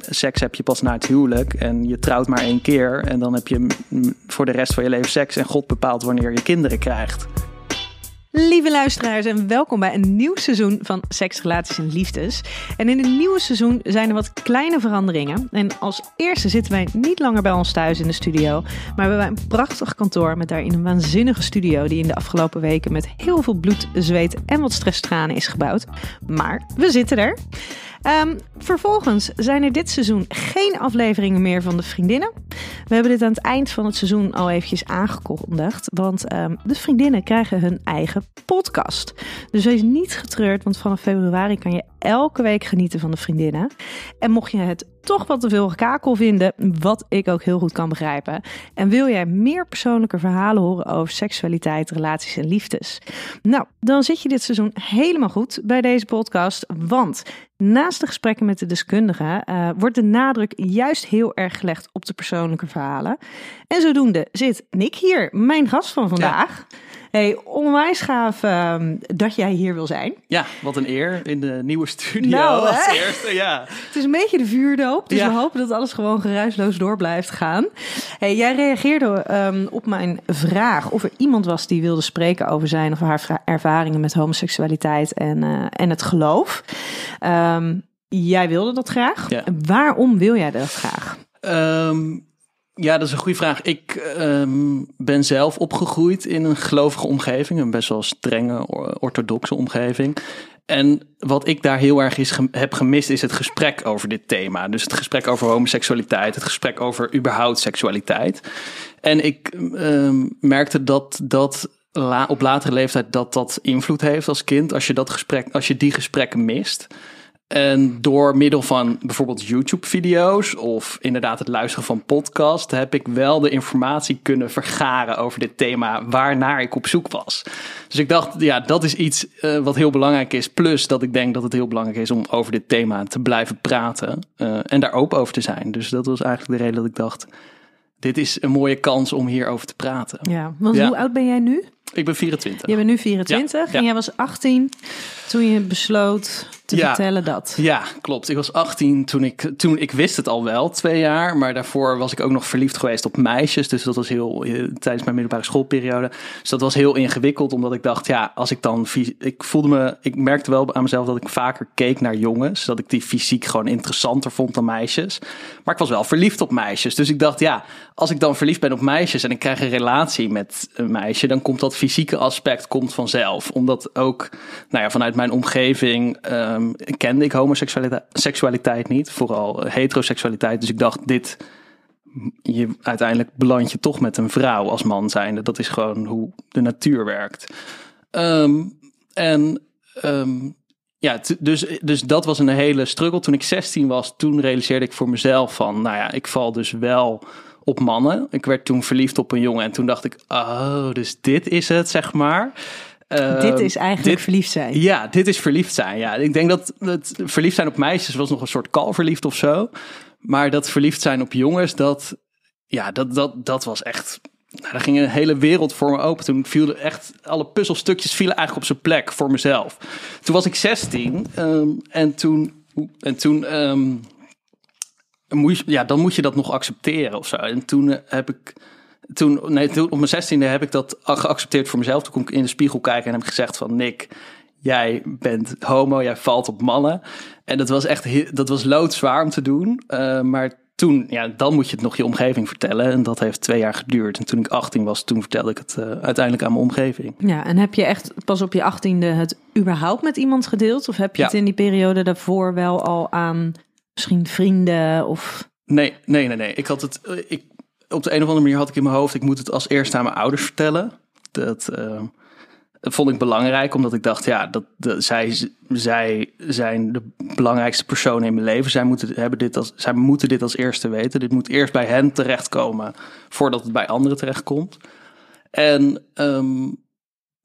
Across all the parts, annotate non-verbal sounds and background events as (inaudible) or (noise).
seks heb je pas na het huwelijk en je trouwt maar één keer en dan heb je voor de rest van je leven seks en God bepaalt wanneer je kinderen krijgt. Lieve luisteraars en welkom bij een nieuw seizoen van Seks, Relaties en Liefdes. En in het nieuwe seizoen zijn er wat kleine veranderingen. En als eerste zitten wij niet langer bij ons thuis in de studio, maar hebben een prachtig kantoor met daarin een waanzinnige studio die in de afgelopen weken met heel veel bloed, zweet en wat stresstranen is gebouwd. Maar we zitten er. Um, vervolgens zijn er dit seizoen geen afleveringen meer van de vriendinnen. We hebben dit aan het eind van het seizoen al eventjes aangekondigd. Want um, de vriendinnen krijgen hun eigen podcast. Dus wees niet getreurd, want vanaf februari kan je elke week genieten van de vriendinnen. En mocht je het toch wat te veel gekakel vinden, wat ik ook heel goed kan begrijpen. En wil jij meer persoonlijke verhalen horen over seksualiteit, relaties en liefdes? Nou, dan zit je dit seizoen helemaal goed bij deze podcast. Want naast de gesprekken met de deskundigen uh, wordt de nadruk juist heel erg gelegd op de persoonlijke verhalen. En zodoende zit Nick hier, mijn gast van vandaag. Ja. Hey, onwijs gaaf um, dat jij hier wil zijn. Ja, wat een eer in de nieuwe studio nou, als eerste. Ja. Het is een beetje de vuurdoop, dus ja. we hopen dat alles gewoon geruisloos door blijft gaan. Hey, jij reageerde um, op mijn vraag of er iemand was die wilde spreken over zijn of haar ervaringen met homoseksualiteit en, uh, en het geloof. Um, jij wilde dat graag. Ja. Waarom wil jij dat graag? Um, ja, dat is een goede vraag. Ik um, ben zelf opgegroeid in een gelovige omgeving, een best wel strenge orthodoxe omgeving. En wat ik daar heel erg is, heb gemist, is het gesprek over dit thema. Dus het gesprek over homoseksualiteit, het gesprek over überhaupt seksualiteit. En ik um, merkte dat dat op latere leeftijd dat dat invloed heeft als kind. Als je dat gesprek, als je die gesprekken mist. En door middel van bijvoorbeeld YouTube-video's of inderdaad het luisteren van podcast, heb ik wel de informatie kunnen vergaren over dit thema waarnaar ik op zoek was. Dus ik dacht, ja, dat is iets uh, wat heel belangrijk is. Plus dat ik denk dat het heel belangrijk is om over dit thema te blijven praten uh, en daar open over te zijn. Dus dat was eigenlijk de reden dat ik dacht, dit is een mooie kans om hierover te praten. Ja, want ja. hoe oud ben jij nu? Ik ben 24. Je bent nu 24 ja, en jij was 18 toen je besloot te ja, vertellen dat. Ja, klopt. Ik was 18 toen ik, toen ik wist het al wel, twee jaar. Maar daarvoor was ik ook nog verliefd geweest op meisjes. Dus dat was heel, eh, tijdens mijn middelbare schoolperiode. Dus dat was heel ingewikkeld, omdat ik dacht, ja, als ik dan, ik voelde me, ik merkte wel aan mezelf dat ik vaker keek naar jongens. Dat ik die fysiek gewoon interessanter vond dan meisjes. Maar ik was wel verliefd op meisjes. Dus ik dacht, ja, als ik dan verliefd ben op meisjes en ik krijg een relatie met een meisje, dan komt dat fysieke aspect komt vanzelf. Omdat ook, nou ja, vanuit mijn omgeving um, kende ik homoseksualiteit seksualiteit niet, vooral heteroseksualiteit. Dus ik dacht, dit, je, uiteindelijk beland je toch met een vrouw als man zijnde. Dat is gewoon hoe de natuur werkt. Um, en um, ja, dus, dus dat was een hele struggle. Toen ik 16 was, toen realiseerde ik voor mezelf van, nou ja, ik val dus wel op mannen. Ik werd toen verliefd op een jongen en toen dacht ik, oh, dus dit is het, zeg maar. Ehm, dit is eigenlijk dit- verliefd zijn. Ja, dit is verliefd zijn. Ja, ik denk dat het verliefd zijn op meisjes was nog een soort kalverliefd of zo. Maar dat verliefd zijn op jongens, dat, ja, dat, dat, dat was echt. Nou, daar ging een hele wereld voor me open. Toen viel echt alle puzzelstukjes vielen eigenlijk op zijn plek voor mezelf. Toen was ik 16 ehm, en toen, en toen ehm, moet je, ja, dan moet je dat nog accepteren of zo. En toen eh, heb ik toen, nee, toen op mijn zestiende heb ik dat geaccepteerd voor mezelf. Toen kon ik in de spiegel kijken en heb ik gezegd van Nick, jij bent homo, jij valt op mannen. En dat was echt, dat was loodzwaar om te doen. Eh, maar toen, ja, dan moet je het nog je omgeving vertellen. En dat heeft twee jaar geduurd. En toen ik 18 was, toen vertelde ik het eh, uiteindelijk aan mijn omgeving. Ja, en heb je echt pas op je achttiende het überhaupt met iemand gedeeld? Of heb je Ja. het in die periode daarvoor wel al aan misschien vrienden of... Nee, nee, nee, nee. Ik had het, eh, ik, op de een of andere manier had ik in mijn hoofd, ik moet het als eerste aan mijn ouders vertellen. Dat, eh, dat vond ik belangrijk, omdat ik dacht, ja, dat, dat zij, zij zijn de belangrijkste personen in mijn leven. Zij moeten, hebben dit als, zij moeten dit als eerste weten. Dit moet eerst bij hen terechtkomen, voordat het bij anderen terechtkomt. En ehm,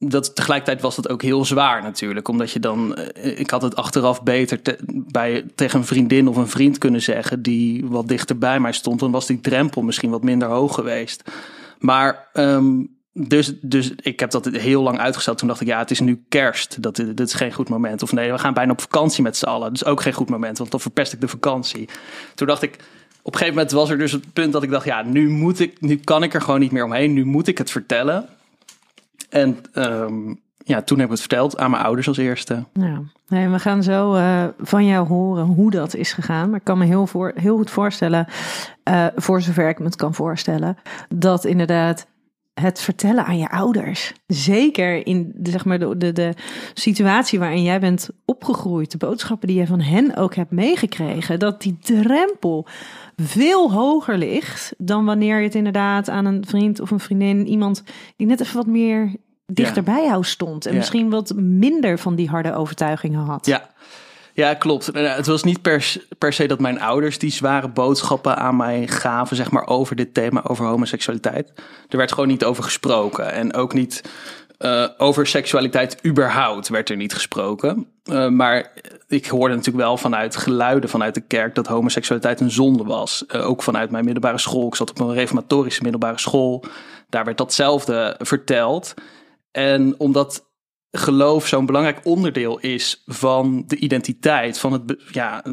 dat, tegelijkertijd was dat ook heel zwaar natuurlijk. Omdat je dan... eh, Ik had het achteraf beter te- bij, tegen een vriendin of een vriend kunnen zeggen... die wat dichter bij mij stond. Dan was die drempel misschien wat minder hoog geweest. Maar... ehm, dus, dus ik heb dat heel lang uitgesteld. Toen dacht ik, ja, het is nu kerst. Dat, is geen goed moment. Of nee, we gaan bijna op vakantie met z'n allen. Dus ook geen goed moment, want dan verpest ik de vakantie. Toen dacht ik, op een gegeven moment was er dus het punt dat ik dacht, ja, nu moet ik, nu kan ik er gewoon niet meer omheen. Nu moet ik het vertellen. En ehm, ja, toen heb ik het verteld aan mijn ouders als eerste. Ja, we gaan zo eh, van jou horen hoe dat is gegaan. Maar ik kan me heel, voor, heel goed voorstellen, eh, voor zover ik me het kan voorstellen, dat inderdaad het vertellen aan je ouders, zeker in de, zeg maar de, de, de situatie waarin jij bent opgegroeid, de boodschappen die je van hen ook hebt meegekregen, dat die drempel veel hoger ligt dan wanneer je het inderdaad aan een vriend of een vriendin, iemand die net even wat meer dichter bij jou stond en Ja. misschien wat minder van die harde overtuigingen had. Ja, ja klopt. Eh, Het was niet per, se dat mijn ouders die zware boodschappen aan mij gaven, zeg maar, over dit thema, over homoseksualiteit. Er werd gewoon niet over gesproken. En ook niet eh, over seksualiteit überhaupt werd er niet gesproken. Eh, maar ik hoorde natuurlijk wel vanuit geluiden vanuit de kerk dat homoseksualiteit een zonde was. Ook vanuit mijn middelbare school. Ik zat op een reformatorische middelbare school. Daar werd datzelfde verteld. En omdat geloof zo'n belangrijk onderdeel is van de identiteit. Van het, ja,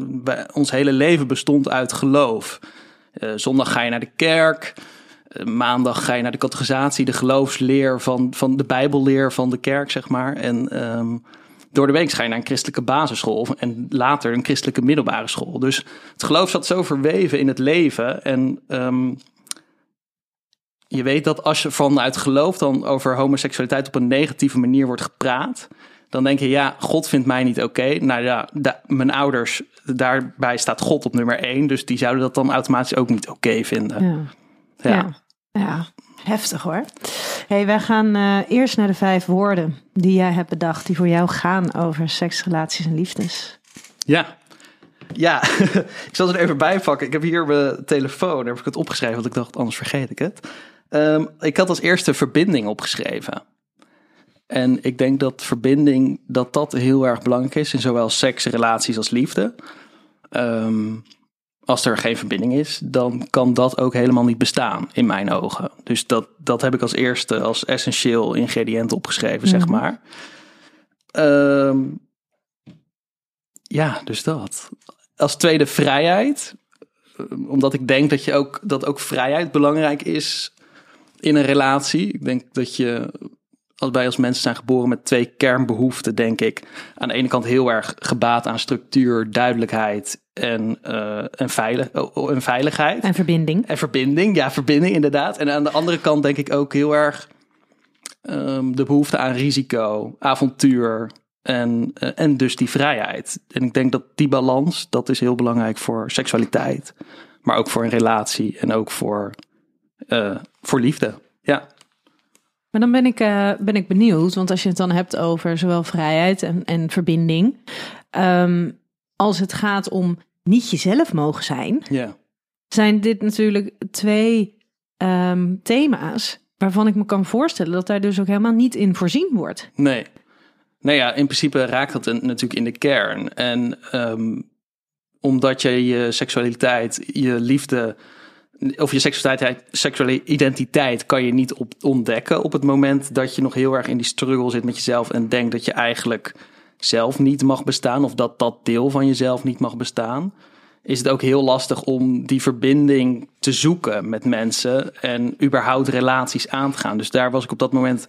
ons hele leven bestond uit geloof. Eh, zondag ga je naar de kerk. Eh, maandag ga je naar de catechisatie, de geloofsleer van, van de bijbelleer van de kerk, zeg maar. En ehm, door de week ga je naar een christelijke basisschool en later een christelijke middelbare school. Dus het geloof zat zo verweven in het leven. En ehm, je weet dat als je vanuit geloof dan over homoseksualiteit op een negatieve manier wordt gepraat, dan denk je, ja, God vindt mij niet oké. Nou ja, da- mijn ouders, daarbij staat God op nummer één, dus die zouden dat dan automatisch ook niet oké vinden. Ja. Ja. Ja. ja, heftig hoor. Hey, wij gaan eh, eerst naar de vijf woorden die jij hebt bedacht, die voor jou gaan over seks, relaties en liefdes. Ja. Ja, (laughs) ik zal het er even bij pakken. Ik heb hier mijn telefoon, daar heb ik het opgeschreven, want ik dacht, anders vergeet ik het. Ehm, ik had als eerste verbinding opgeschreven. En ik denk dat verbinding, dat dat heel erg belangrijk is in zowel seks, relaties als liefde. Ehm, als er geen verbinding is, dan kan dat ook helemaal niet bestaan in mijn ogen. Dus dat, dat heb ik als eerste, als essentieel ingrediënt opgeschreven, zeg maar. Ehm, ja, dus dat. Als tweede vrijheid. Eh, Omdat ik denk dat, je ook, dat ook vrijheid belangrijk is in een relatie. Ik denk dat je, als wij als mensen zijn geboren met twee kernbehoeften, denk ik. Aan de ene kant heel erg gebaat aan structuur, duidelijkheid en, en, veilig, oh, oh, en veiligheid. En verbinding. En verbinding, ja, verbinding inderdaad. En aan de andere kant denk ik ook heel erg ehm, de behoefte aan risico, avontuur en, eh, en dus die vrijheid. En ik denk dat die balans, dat is heel belangrijk voor seksualiteit, maar ook voor een relatie en ook voor, eh, voor liefde. Ja, Maar dan ben ik, eh, ben ik benieuwd, want als je het dan hebt over zowel vrijheid en, en verbinding, ehm, als het gaat om niet jezelf mogen zijn, ja, zijn dit natuurlijk twee ehm, thema's waarvan ik me kan voorstellen dat daar dus ook helemaal niet in voorzien wordt. Nee. Nou ja, in principe raakt dat natuurlijk in de kern. En ehm, omdat je je seksualiteit, je liefde, of je seksualiteit, seksuele identiteit kan je niet op, ontdekken op het moment dat je nog heel erg in die struggle zit met jezelf en denkt dat je eigenlijk zelf niet mag bestaan of dat dat deel van jezelf niet mag bestaan. Is het ook heel lastig om die verbinding te zoeken met mensen en überhaupt relaties aan te gaan. Dus daar was ik op dat moment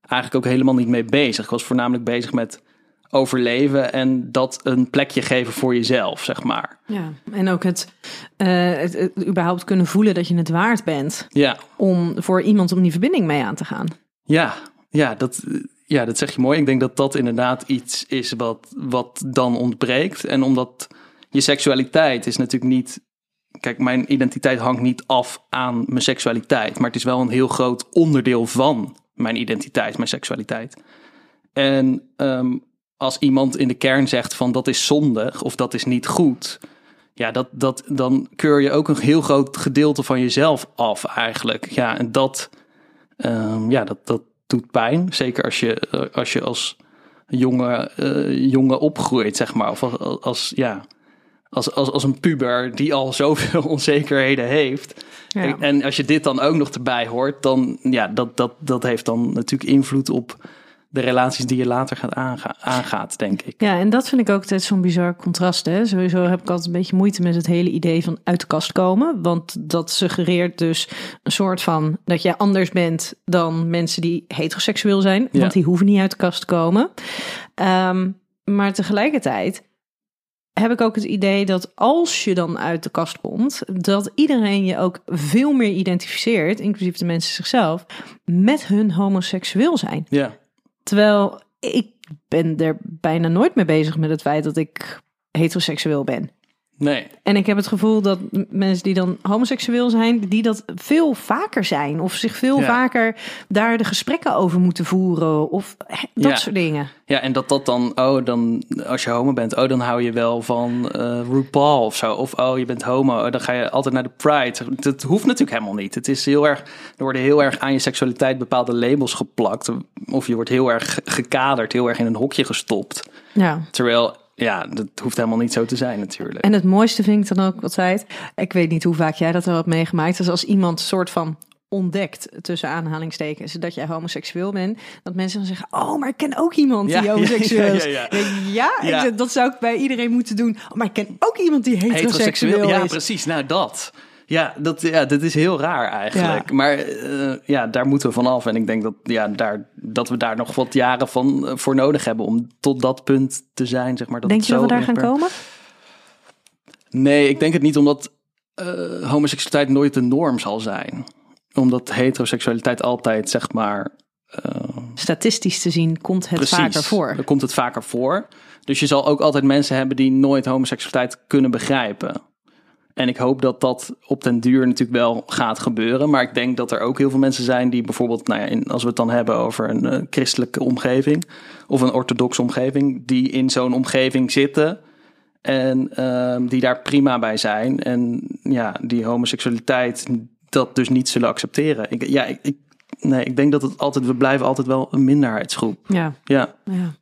eigenlijk ook helemaal niet mee bezig. Ik was voornamelijk bezig met overleven en dat een plekje geven voor jezelf, zeg maar. Ja, en ook het, eh, het, het überhaupt kunnen voelen dat je het waard bent Ja, om voor iemand om die verbinding mee aan te gaan. ja, ja, dat, ja, dat zeg je mooi. Ik denk dat dat inderdaad iets is wat, wat dan ontbreekt. En omdat je seksualiteit is natuurlijk niet. Kijk, mijn identiteit hangt niet af aan mijn seksualiteit. Maar het is wel een heel groot onderdeel van mijn identiteit, mijn seksualiteit. En ehm, als iemand in de kern zegt van dat is zondig of dat is niet goed. Ja, dat, dat, dan keur je ook een heel groot gedeelte van jezelf af eigenlijk. Ja, en dat, ehm, ja, dat, dat doet pijn. Zeker als je eh, als, je als jonge, eh, jonge opgroeit, zeg maar. Of als, als, ja, als, als, als een puber die al zoveel (laughs) onzekerheden heeft. Ja. En, en als je dit dan ook nog erbij hoort, dan ja, dat, dat, dat heeft dan natuurlijk invloed op de relaties die je later gaat aanga- aangaat, denk ik. Ja, en dat vind ik ook altijd zo'n bizar contrast. Hè? Sowieso heb ik altijd een beetje moeite met het hele idee van uit de kast komen. Want dat suggereert dus een soort van dat je anders bent dan mensen die heteroseksueel zijn. Ja. Want die hoeven niet uit de kast te komen. Ehm, maar tegelijkertijd heb ik ook het idee dat als je dan uit de kast komt, dat iedereen je ook veel meer identificeert, inclusief de mensen zichzelf, met hun homoseksueel zijn. Ja, Terwijl ik ben er bijna nooit mee bezig met het feit dat ik heteroseksueel ben. Nee. En ik heb het gevoel dat mensen die dan homoseksueel zijn, die dat veel vaker zijn. Of zich veel Ja. vaker daar de gesprekken over moeten voeren. Of dat Ja. soort dingen. Ja, en dat dat dan, oh, dan als je homo bent, oh, dan hou je wel van eh RuPaul of zo. Of oh, je bent homo, oh, dan ga je altijd naar de Pride. Dat hoeft natuurlijk helemaal niet. Het is heel erg, er worden heel erg aan je seksualiteit bepaalde labels geplakt. Of je wordt heel erg ge- gekaderd, heel erg in een hokje gestopt. Ja. Terwijl, ja, dat hoeft helemaal niet zo te zijn natuurlijk. En het mooiste vind ik dan ook altijd. Ik weet niet hoe vaak jij dat al hebt meegemaakt. Dus als iemand soort van ontdekt, tussen aanhalingstekens, dat jij homoseksueel bent, dat mensen dan zeggen, oh, maar ik ken ook iemand Ja, (laughs) die ja, homoseksueel is. ja, ja, Ja, ja, Ja. dat zou ik bij iedereen moeten doen. Oh, maar ik ken ook iemand die heteroseksueel, ja, is. precies. Nou, dat. Ja, dat, ja, dat is heel raar eigenlijk. Ja. Maar eh, ja, daar moeten we vanaf. En ik denk dat, ja, daar, dat we daar nog wat jaren van, eh, voor nodig hebben om tot dat punt te zijn. Zeg maar, dat Denk je dat we zo daar gaan per- komen? Nee, ik denk het niet omdat eh, homoseksualiteit nooit de norm zal zijn. Omdat heteroseksualiteit altijd, zeg maar, Statistisch te zien komt het Precies. vaker voor. Komt het vaker voor. Dus je zal ook altijd mensen hebben die nooit homoseksualiteit kunnen begrijpen. En ik hoop dat dat op den duur natuurlijk wel gaat gebeuren. Maar ik denk dat er ook heel veel mensen zijn die bijvoorbeeld, nou ja, in, als we het dan hebben over een eh, christelijke omgeving of een orthodoxe omgeving, die in zo'n omgeving zitten en ehm, die daar prima bij zijn. En ja, die homoseksualiteit dat dus niet zullen accepteren. Ik, ja, ik, ik, nee, ik denk dat het altijd, we blijven altijd wel een minderheidsgroep. Ja, Ja. ja.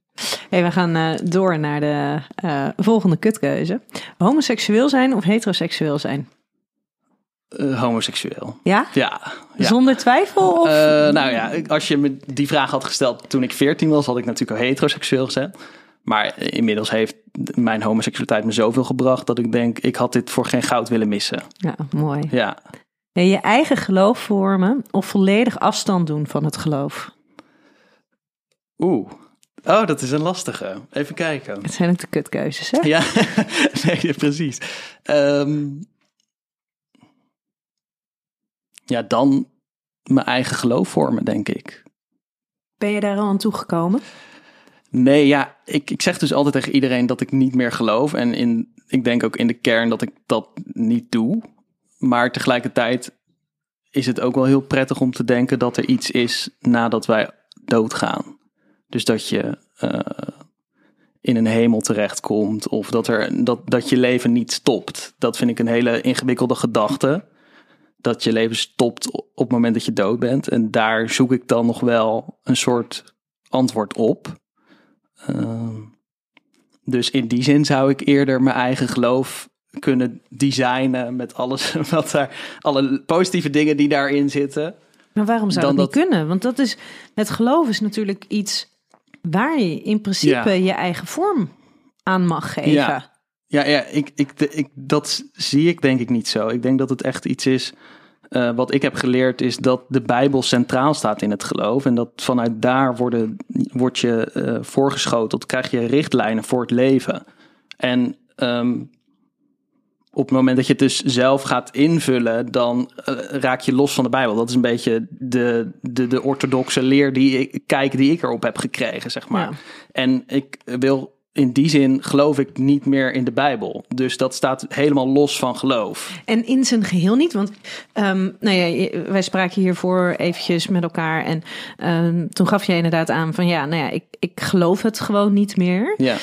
Hey, we gaan eh, door naar de eh, volgende kutkeuze. Homoseksueel zijn of heteroseksueel zijn? Eh, homoseksueel. Ja? Ja. ja. Zonder twijfel? Of? Nou ja, als je me die vraag had gesteld toen ik 14 was, had ik natuurlijk al heteroseksueel gezegd. Maar inmiddels heeft mijn homoseksualiteit me zoveel gebracht dat ik denk, ik had dit voor geen goud willen missen. ja, mooi. Ja. Ja, je eigen geloof vormen of volledig afstand doen van het geloof? Oeh. Oh, dat is een lastige. Even kijken. Het zijn ook de kutkeuzes, hè? Ja, (laughs) nee, precies. Ehm, ja, dan mijn eigen geloof vormen, denk ik. Ben je daar al aan toegekomen? Nee, ja, ik, ik zeg dus altijd tegen iedereen dat ik niet meer geloof. En in, ik denk ook in de kern dat ik dat niet doe. Maar tegelijkertijd is het ook wel heel prettig om te denken dat er iets is nadat wij doodgaan. Dus dat je eh, in een hemel terechtkomt of dat, er, dat, dat je leven niet stopt. Dat vind ik een hele ingewikkelde gedachte. dat je leven stopt op het moment dat je dood bent. En daar zoek ik dan nog wel een soort antwoord op. Ehm, dus in die zin zou ik eerder mijn eigen geloof kunnen designen met alles (laughs) wat daar, alle positieve dingen die daarin zitten. Maar waarom zou Dan dat niet dat- kunnen? Want dat is, het geloof is natuurlijk iets waar je in principe Ja. je eigen vorm aan mag geven. Ja. Ja, ja ik, ik, de- ik, dat zie ik denk ik niet zo. Ik denk dat het echt iets is. eh, wat ik heb geleerd is dat de Bijbel centraal staat in het geloof. En dat vanuit daar worden, word je eh, voorgeschoteld, krijg je richtlijnen voor het leven. En ehm, op het moment dat je het dus zelf gaat invullen, dan eh, raak je los van de Bijbel. Dat is een beetje de, de, de orthodoxe leer die ik kijk die ik erop heb gekregen, zeg maar. Ja. En ik wil in die zin geloof ik niet meer in de Bijbel. Dus dat staat helemaal los van geloof. En in zijn geheel niet, want um, nou ja, je- wij spraken hiervoor eventjes met elkaar en um, toen gaf jij inderdaad aan van ja, nou ja, ik, ik geloof het gewoon niet meer. Ja,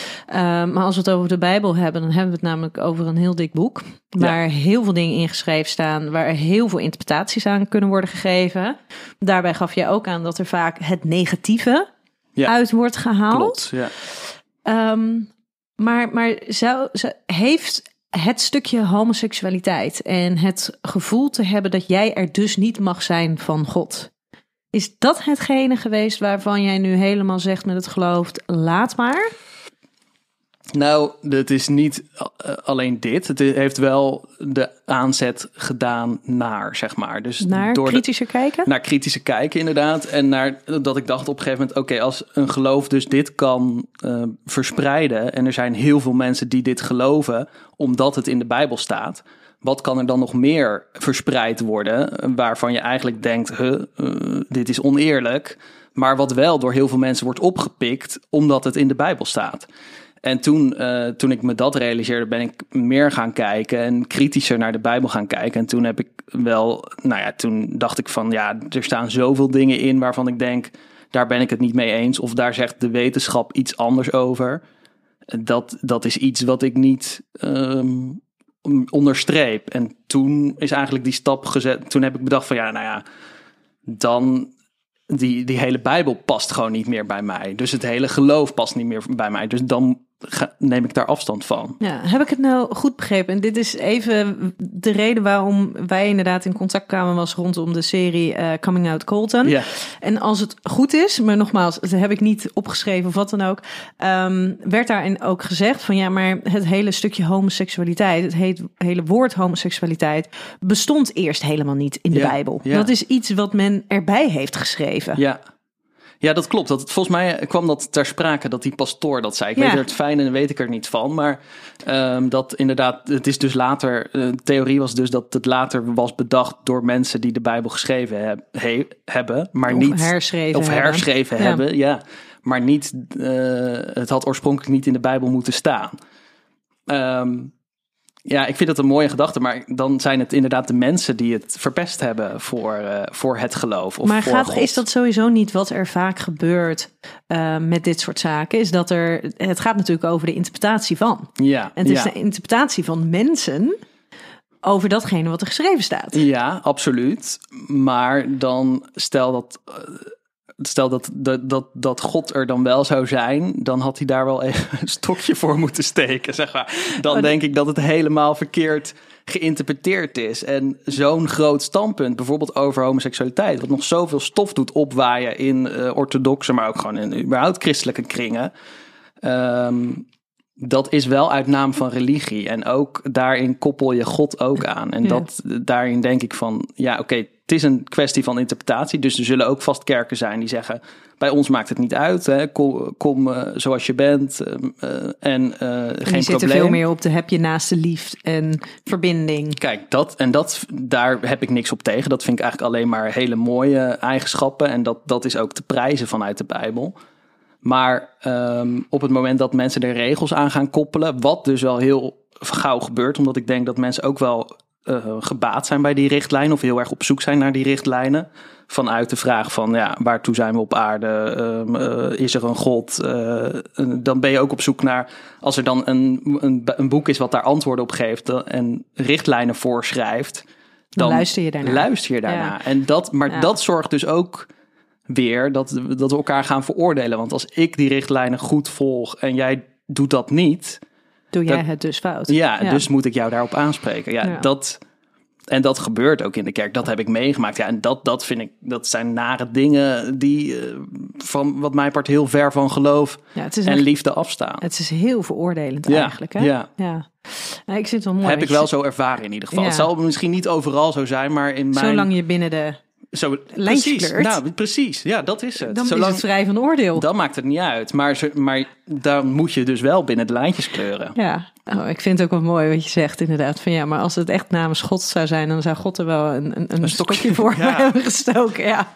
Um, maar als we het over de Bijbel hebben, dan hebben we het namelijk over een heel dik boek. Waar heel veel dingen in geschreven staan, waar heel veel interpretaties aan kunnen worden gegeven. Daarbij gaf jij ook aan dat er vaak het negatieve Ja. uit wordt gehaald. klopt. Ja. Ehm, maar maar heeft het stukje homoseksualiteit en het gevoel te hebben dat jij er dus niet mag zijn van God. Is dat hetgene geweest waarvan jij nu helemaal zegt met het geloof, laat maar? Nou, het is niet eh, alleen dit. Het heeft wel de aanzet gedaan naar, zeg maar. Dus Naar door de- kritischer kijken? naar kritische kijken, inderdaad. En naar dat ik dacht op een gegeven moment: oké, als een geloof dus dit kan eh, verspreiden. en er zijn heel veel mensen die dit geloven, omdat het in de Bijbel staat. Wat kan er dan nog meer verspreid worden? Waarvan je eigenlijk denkt: huh, eh, dit is oneerlijk. Maar wat wel door heel veel mensen wordt opgepikt, omdat het in de Bijbel staat. En toen, eh, toen ik me dat realiseerde, ben ik meer gaan kijken en kritischer naar de Bijbel gaan kijken. En toen heb ik wel, nou ja, toen dacht ik van ja, er staan zoveel dingen in waarvan ik denk, daar ben ik het niet mee eens. Of daar zegt de wetenschap iets anders over. Dat, dat is iets wat ik niet ehm, onderstreep. En toen is eigenlijk die stap gezet. Toen heb ik bedacht van ja, nou ja, dan die, die hele Bijbel past gewoon niet meer bij mij. Dus het hele geloof past niet meer bij mij. Dus dan neem ik daar afstand van. Ja, heb ik het nou goed begrepen? En dit is even de reden waarom wij inderdaad in contact kwamen was rondom de serie eh, Coming Out Colton. Ja, En als het goed is, maar nogmaals, dat heb ik niet opgeschreven of wat dan ook, ehm, werd daarin ook gezegd van ja, maar het hele stukje homoseksualiteit, het heet, hele woord homoseksualiteit, bestond eerst helemaal niet in de Ja, Bijbel. ja. Dat is iets wat men erbij heeft geschreven. ja. Ja, dat klopt. Dat, volgens mij kwam dat ter sprake dat die pastoor dat zei. Ik Ja. weet er het fijne en weet ik er niet van. Maar ehm, dat inderdaad, het is dus later, eh, de theorie was dus dat het later was bedacht door mensen die de Bijbel geschreven heb- he- hebben. Maar Of niet herschreven Of herschreven hebben, ja. Maar niet, eh, het had oorspronkelijk niet in de Bijbel moeten staan. Ehm, ja, ik vind dat een mooie gedachte, maar dan zijn het inderdaad de mensen die het verpest hebben voor, eh, voor het geloof. Of maar voor gaat, God. is dat sowieso niet wat er vaak gebeurt eh, met dit soort zaken? Is dat er, het gaat natuurlijk over de interpretatie van. Ja, En het is ja. de interpretatie van mensen over datgene wat er geschreven staat. Ja, absoluut. Maar dan stel dat. eh, Stel dat, dat, dat, dat God er dan wel zou zijn, dan had hij daar wel even een stokje voor moeten steken, zeg maar. Dan denk ik dat het helemaal verkeerd geïnterpreteerd is. En zo'n groot standpunt, bijvoorbeeld over homoseksualiteit, wat nog zoveel stof doet opwaaien in eh, orthodoxe, maar ook gewoon in überhaupt christelijke kringen. ehm, dat is wel uit naam van religie. En ook daarin koppel je God ook aan. En Ja. dat, daarin denk ik van, ja oké, het is een kwestie van interpretatie. Dus er zullen ook vast kerken zijn die zeggen, bij ons maakt het niet uit. Hè, kom kom eh, zoals je bent eh, en geen probleem. veel meer op de heb je naaste lief en verbinding. Kijk, dat en dat, daar heb ik niks op tegen. Dat vind ik eigenlijk alleen maar hele mooie eigenschappen. En dat, dat is ook te prijzen vanuit de Bijbel. Maar ehm, op het moment dat mensen er regels aan gaan koppelen, wat dus wel heel gauw gebeurt, omdat ik denk dat mensen ook wel eh, gebaat zijn bij die richtlijnen of heel erg op zoek zijn naar die richtlijnen. Vanuit de vraag van ja, waartoe zijn we op aarde? Ehm, eh, is er een God? Eh, dan ben je ook op zoek naar, als er dan een, een, een boek is wat daar antwoorden op geeft en richtlijnen voorschrijft, Dan luister je daarna. Luister je daarna. Ja. En dat, maar Ja. dat zorgt dus ook weer dat, dat we elkaar gaan veroordelen. Want als ik die richtlijnen goed volg en jij doet dat niet, Doe jij Dat- het dus fout. ja, dus moet ik jou daarop aanspreken. Ja, Ja. dat. En dat gebeurt ook in de kerk. Dat heb ik meegemaakt. Ja, en dat, dat vind ik, dat zijn nare dingen die eh, van wat mij part heel ver van geloof Ja, het is en echt- liefde afstaan. Het is heel veroordelend Ja, eigenlijk. Hè? ja. ja. Nou, ik het wel mooi. heb ik wel zo ervaren in ieder geval. Het zal misschien niet overal zo zijn, maar in mijn... Zolang je binnen de... Zo, precies, nou, precies. Ja, dat is het. Dan Zolang, is het vrij van oordeel. Dan maakt het niet uit. Maar, ze- maar dan moet je dus wel binnen de lijntjes kleuren. Ja, oh, ik vind het ook wel mooi wat je zegt inderdaad. Van ja, maar als het echt namens God zou zijn, dan zou God er wel een, een, een, stokje, (laughs) voor ja. hebben gestoken. Ja,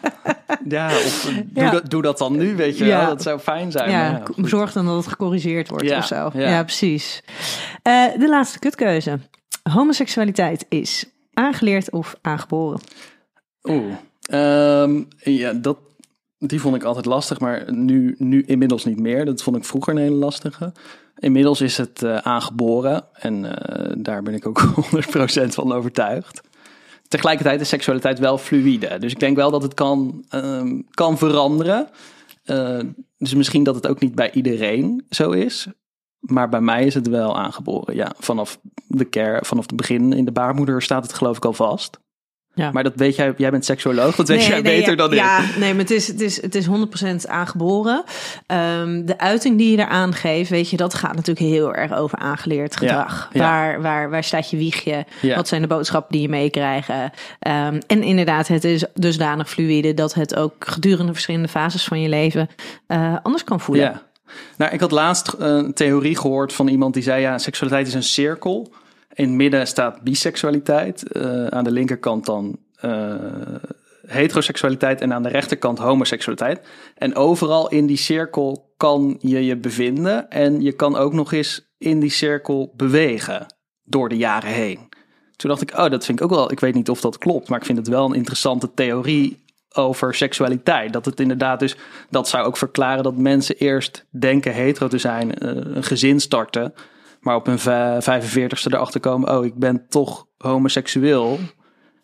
Ja, of (laughs) doe, Ja. Dat, doe dat dan nu, weet je Ja. wel. Dat zou fijn zijn. ja, zorg dan dat het gecorrigeerd wordt of zo. Ja, ja. precies. Eh, de laatste kutkeuze. Homoseksualiteit is aangeleerd of aangeboren? Oeh. Ehm, ja, dat, die vond ik altijd lastig, maar nu, nu inmiddels niet meer. Dat vond ik vroeger een hele lastige. Inmiddels is het eh, aangeboren en eh, daar ben ik ook (laughs) 100% van overtuigd. Tegelijkertijd is seksualiteit wel fluïde. Dus ik denk wel dat het kan, ehm, kan veranderen. Eh, dus misschien dat het ook niet bij iedereen zo is. Maar bij mij is het wel aangeboren. Ja, vanaf de care, vanaf het begin in de baarmoeder staat het geloof ik al vast. Ja. Maar dat weet jij, jij bent seksuoloog, dat weet jij beter ja, dan ik. Ja, nee, maar het is, het is, het is 100% aangeboren. Ehm, de uiting die je eraan geeft, weet je, dat gaat natuurlijk heel erg over aangeleerd gedrag. ja. Waar, waar, waar staat je wiegje? Ja. Wat zijn de boodschappen die je meekrijgt? Ehm, en inderdaad, het is dusdanig fluïde dat het ook gedurende verschillende fases van je leven eh, anders kan voelen. Ja. Nou, ik had laatst eh, een theorie gehoord van iemand die zei: ja, seksualiteit is een cirkel. In het midden staat biseksualiteit. eh, aan de linkerkant dan eh, heteroseksualiteit en aan de rechterkant homoseksualiteit. En overal in die cirkel kan je je bevinden en je kan ook nog eens in die cirkel bewegen door de jaren heen. Toen dacht ik, oh, dat vind ik ook wel. Ik weet niet of dat klopt, maar ik vind het wel een interessante theorie over seksualiteit. Dat het inderdaad dus, dat zou ook verklaren dat mensen eerst denken hetero te zijn, eh, een gezin starten, maar op hun va- 45ste erachter komen, oh, ik ben toch homoseksueel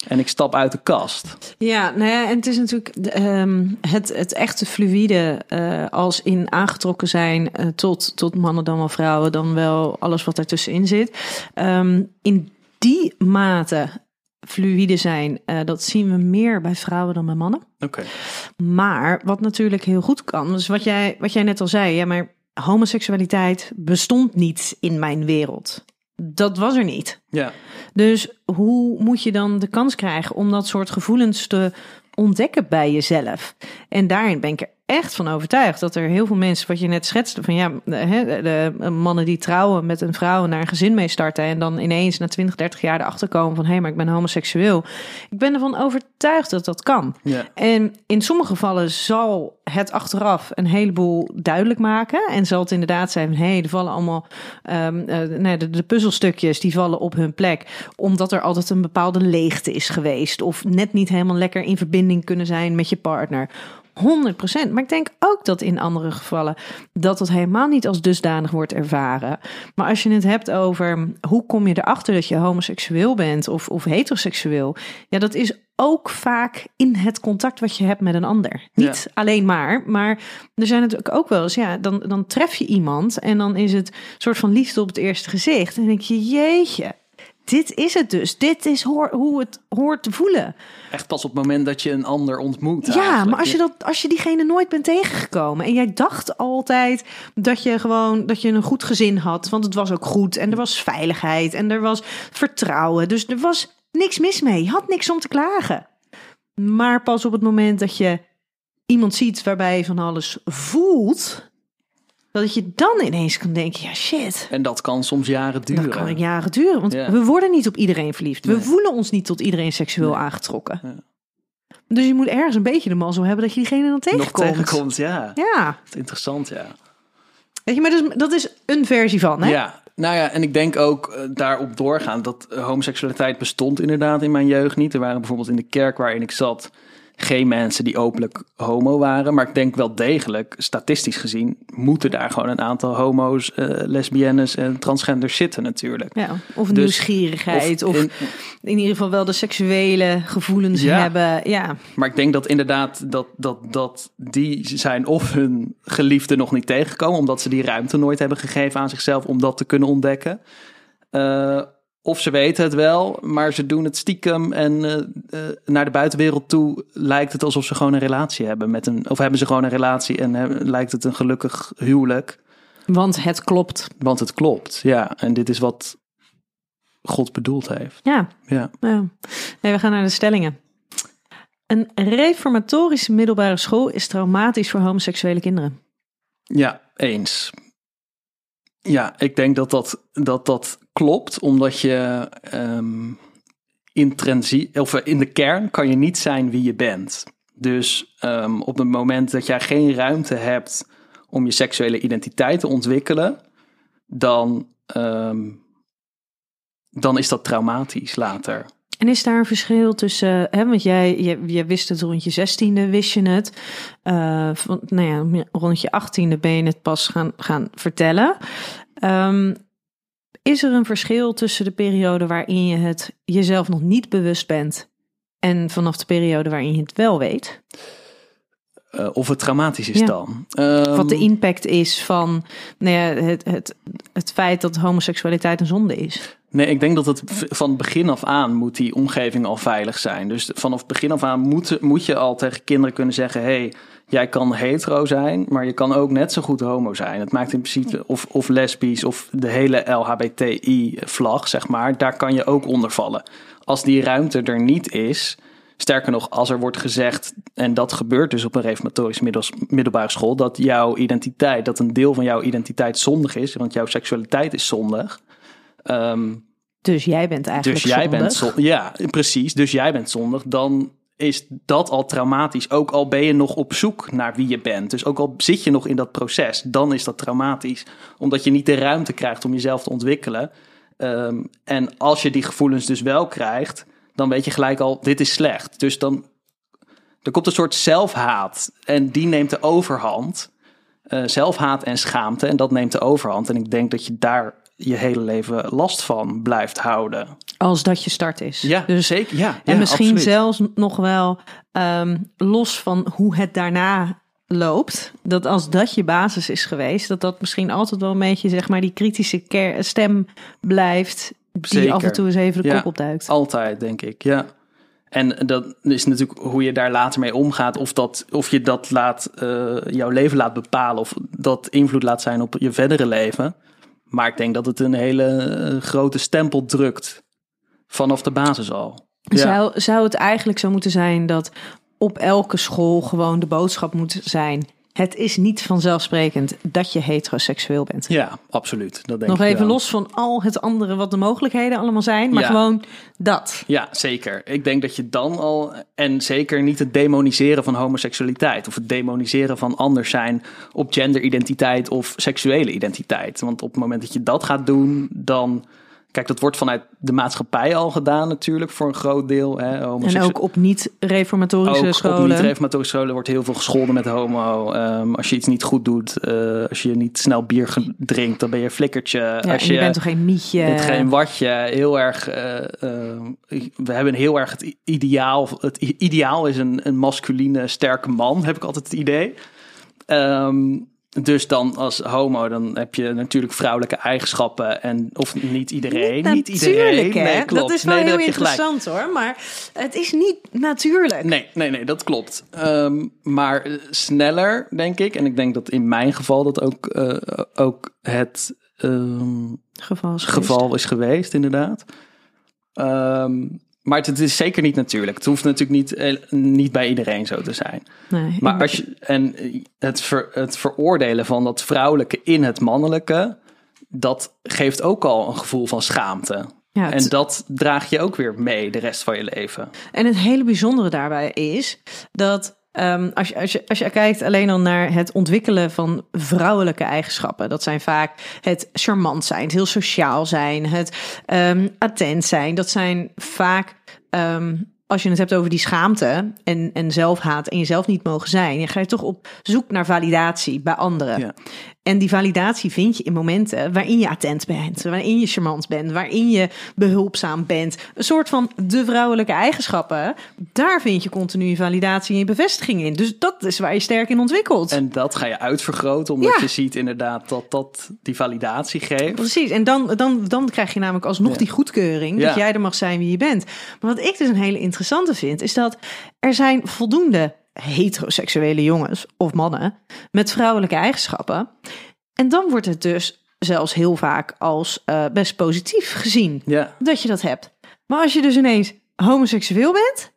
en ik stap uit de kast. Ja, nou ja, en het is natuurlijk ehm, het, het echte fluïde eh, als in aangetrokken zijn eh, tot, tot mannen dan wel vrouwen, dan wel alles wat ertussenin zit. Ehm, in die mate fluïde zijn, eh, dat zien we meer bij vrouwen dan bij mannen. Oké. Maar wat natuurlijk heel goed kan, dus wat jij, wat jij net al zei, ja, maar homoseksualiteit bestond niet in mijn wereld. Dat was er niet. Ja. Dus hoe moet je dan de kans krijgen om dat soort gevoelens te ontdekken bij jezelf? En daarin ben ik er echt van overtuigd dat er heel veel mensen, wat je net schetste, van ja, de, de, mannen die trouwen met een vrouw en naar een gezin mee starten en dan ineens na 20, 30 jaar erachter komen van hé, maar ik ben homoseksueel. Ik ben ervan overtuigd dat dat kan. Ja. En in sommige gevallen zal het achteraf een heleboel duidelijk maken. En zal het inderdaad zijn van... hé, hey, er vallen allemaal... ehm, eh, nee, de, de puzzelstukjes die vallen op hun plek. Omdat er altijd een bepaalde leegte is geweest. Of net niet helemaal lekker in verbinding kunnen zijn met je partner. 100%. Maar ik denk ook dat in andere gevallen dat het helemaal niet als dusdanig wordt ervaren. Maar als je het hebt over hoe kom je erachter dat je homoseksueel bent of, of heteroseksueel, ja, dat is ook vaak in het contact wat je hebt met een ander. Niet alleen maar, maar er zijn natuurlijk ook wel eens, ja, dan, dan tref je iemand en dan is het soort van liefde op het eerste gezicht. En dan denk je, jeetje, dit is het dus. Dit is hoor, hoe het hoort te voelen. Echt pas op het moment dat je een ander ontmoet. Ja, eigenlijk. maar als je, dat, als je diegene nooit bent tegengekomen en jij dacht altijd dat je gewoon dat je een goed gezin had, want het was ook goed en er was veiligheid en er was vertrouwen, dus er was niks mis mee. Je had niks om te klagen. Maar pas op het moment dat je iemand ziet waarbij je van alles voelt, dat je dan ineens kan denken, ja shit. En dat kan soms jaren duren. Dat kan jaren duren, want Ja. we worden niet op iedereen verliefd. We voelen ons niet tot iedereen seksueel aangetrokken. Dus je moet ergens een beetje de mazzel hebben dat je diegene dan Nog tegenkomt. tegenkomt, ja. Ja, Interessant, ja. weet je, maar dus, dat is een versie van, hè? Ja, nou ja, en ik denk ook eh, daarop doorgaan dat eh, homoseksualiteit bestond inderdaad in mijn jeugd niet. Er waren bijvoorbeeld in de kerk waarin ik zat geen mensen die openlijk homo waren. Maar ik denk wel degelijk, statistisch gezien, moeten daar gewoon een aantal homo's, uh, lesbiennes en transgenders zitten natuurlijk. Ja, of Dus- nieuwsgierigheid, of, in- in, ieder geval wel de seksuele gevoelens Ja. hebben. Ja, Maar ik denk dat inderdaad dat, dat, dat die zijn of hun geliefde nog niet tegengekomen, omdat ze die ruimte nooit hebben gegeven aan zichzelf om dat te kunnen ontdekken. Eh, of ze weten het wel, maar ze doen het stiekem en eh, eh, naar de buitenwereld toe lijkt het alsof ze gewoon een relatie hebben met een, of hebben ze gewoon een relatie en hebben- lijkt het een gelukkig huwelijk, want het klopt. want het klopt. Ja, en dit is wat God bedoeld heeft. Ja, Ja. ja. Nee, we gaan naar de stellingen. Een reformatorische middelbare school is traumatisch voor homoseksuele kinderen. Ja, eens. Ja, ik denk dat dat, dat, dat klopt, omdat je ehm intrinsie, of in de kern kan je niet zijn wie je bent. Dus ehm, op het moment dat jij geen ruimte hebt om je seksuele identiteit te ontwikkelen, dan, ehm, dan is dat traumatisch later. En is daar een verschil tussen, hè, want jij je wist het rond je zestiende, wist je het. Eh, van, nou ja, rond je achttiende ben je het pas gaan, gaan vertellen. Ehm, is er een verschil tussen de periode waarin je het jezelf nog niet bewust bent en vanaf de periode waarin je het wel weet? Eh, of het traumatisch is Ja. dan. Ehm, Wat de impact is van nou ja, het, het, het feit dat homoseksualiteit een zonde is. Nee, ik denk dat het van begin af aan moet die omgeving al veilig zijn. Dus vanaf begin af aan moet, moet je al tegen kinderen kunnen zeggen: hey, jij kan hetero zijn, maar je kan ook net zo goed homo zijn. Het maakt in principe of, of lesbisch of de hele LHBTI-vlag, zeg maar, daar kan je ook onder vallen. Als die ruimte er niet is, sterker nog, als er wordt gezegd, en dat gebeurt dus op een reformatorische middelbare school, dat jouw identiteit, dat een deel van jouw identiteit zondig is, want jouw seksualiteit is zondig. Ehm, Dus jij bent eigenlijk dus jij zondig. bent zondig. Ja, precies. Dus jij bent zondig. Dan is dat al traumatisch. Ook al ben je nog op zoek naar wie je bent. Dus ook al zit je nog in dat proces, dan is dat traumatisch. Omdat je niet de ruimte krijgt om jezelf te ontwikkelen. Ehm, en als je die gevoelens dus wel krijgt, dan weet je gelijk al, dit is slecht. Dus dan er komt een soort zelfhaat. En die neemt de overhand. Eh, zelfhaat en schaamte. En dat neemt de overhand. En ik denk dat je daar je hele leven last van blijft houden. Als dat je start is. Ja, dus zeker. Ja, En ja, misschien absoluut. zelfs nog wel ehm, los van hoe het daarna loopt. Dat als dat je basis is geweest, dat dat misschien altijd wel een beetje, zeg maar, die kritische stem blijft. Die Zeker. af en toe eens even de Ja. kop opduikt. Altijd, denk ik, ja. En dat is natuurlijk hoe je daar later mee omgaat. Of, dat, of je dat laat, eh, jouw leven laat bepalen. Of dat invloed laat zijn op je verdere leven. Maar ik denk dat het een hele eh, grote stempel drukt. Vanaf de basis al. Ja. Zou, zou het eigenlijk zo moeten zijn dat op elke school gewoon de boodschap moet zijn: het is niet vanzelfsprekend dat je heteroseksueel bent. ja, absoluut. Dat denk Nog ik even wel. los van al het andere wat de mogelijkheden allemaal zijn, maar Ja. gewoon dat. Ja, zeker. Ik denk dat je dan al, en zeker niet het demoniseren van homoseksualiteit of het demoniseren van anders zijn op genderidentiteit of seksuele identiteit. Want op het moment dat je dat gaat doen, dan, kijk, dat wordt vanuit de maatschappij al gedaan natuurlijk voor een groot deel. Hè, En ook op niet-reformatorische scholen. op niet-reformatorische scholen wordt heel veel gescholden met homo. Ehm, als je iets niet goed doet, eh, als je niet snel bier drinkt, dan ben je een flikkertje. ja, als je, bent toch geen mietje? het geen watje, heel erg. eh, eh, we hebben heel erg het ideaal. Het ideaal is een, een masculine, sterke man, heb ik altijd het idee. Ehm, dus dan als homo, dan heb je natuurlijk vrouwelijke eigenschappen. En, of niet iedereen. Niet, iedereen. hè? Nee, klopt. Dat is wel Nee, heel interessant hoor, maar het is niet natuurlijk. Nee, nee, nee, dat klopt. Ehm, maar eh, sneller, denk ik. En ik denk dat in mijn geval dat ook, eh, ook het ehm, Geval is geweest. geval is geweest, inderdaad. Ehm, maar het, is zeker niet natuurlijk. Het hoeft natuurlijk niet, eh, niet bij iedereen zo te zijn. Nee, Maar als je, en het, ver, het veroordelen van dat vrouwelijke in het mannelijke, dat geeft ook al een gevoel van schaamte. Ja, het- En dat draag je ook weer mee de rest van je leven. En het hele bijzondere daarbij is dat ehm, als, je, als, je, als je kijkt alleen al naar het ontwikkelen van vrouwelijke eigenschappen, dat zijn vaak het charmant zijn, het heel sociaal zijn, het ehm, attent zijn. Dat zijn vaak, ehm, als je het hebt over die schaamte en, en zelfhaat en jezelf niet mogen zijn, je ga je toch op zoek naar validatie bij anderen. Ja. En die validatie vind je in momenten waarin je attent bent, waarin je charmant bent, waarin je behulpzaam bent. Een soort van de vrouwelijke eigenschappen. Daar vind je continu validatie en bevestiging in. Dus dat is waar je sterk in ontwikkelt. En dat ga je uitvergroten, omdat Ja. je ziet inderdaad dat dat die validatie geeft. Precies, en dan, dan, dan krijg je namelijk alsnog Ja. die goedkeuring dat Ja. jij er mag zijn wie je bent. Maar wat ik dus een hele interessante vind, is dat er zijn voldoende heteroseksuele jongens of mannen met vrouwelijke eigenschappen. En dan wordt het dus zelfs heel vaak als eh, best positief gezien Ja, dat je dat hebt. Maar als je dus ineens homoseksueel bent,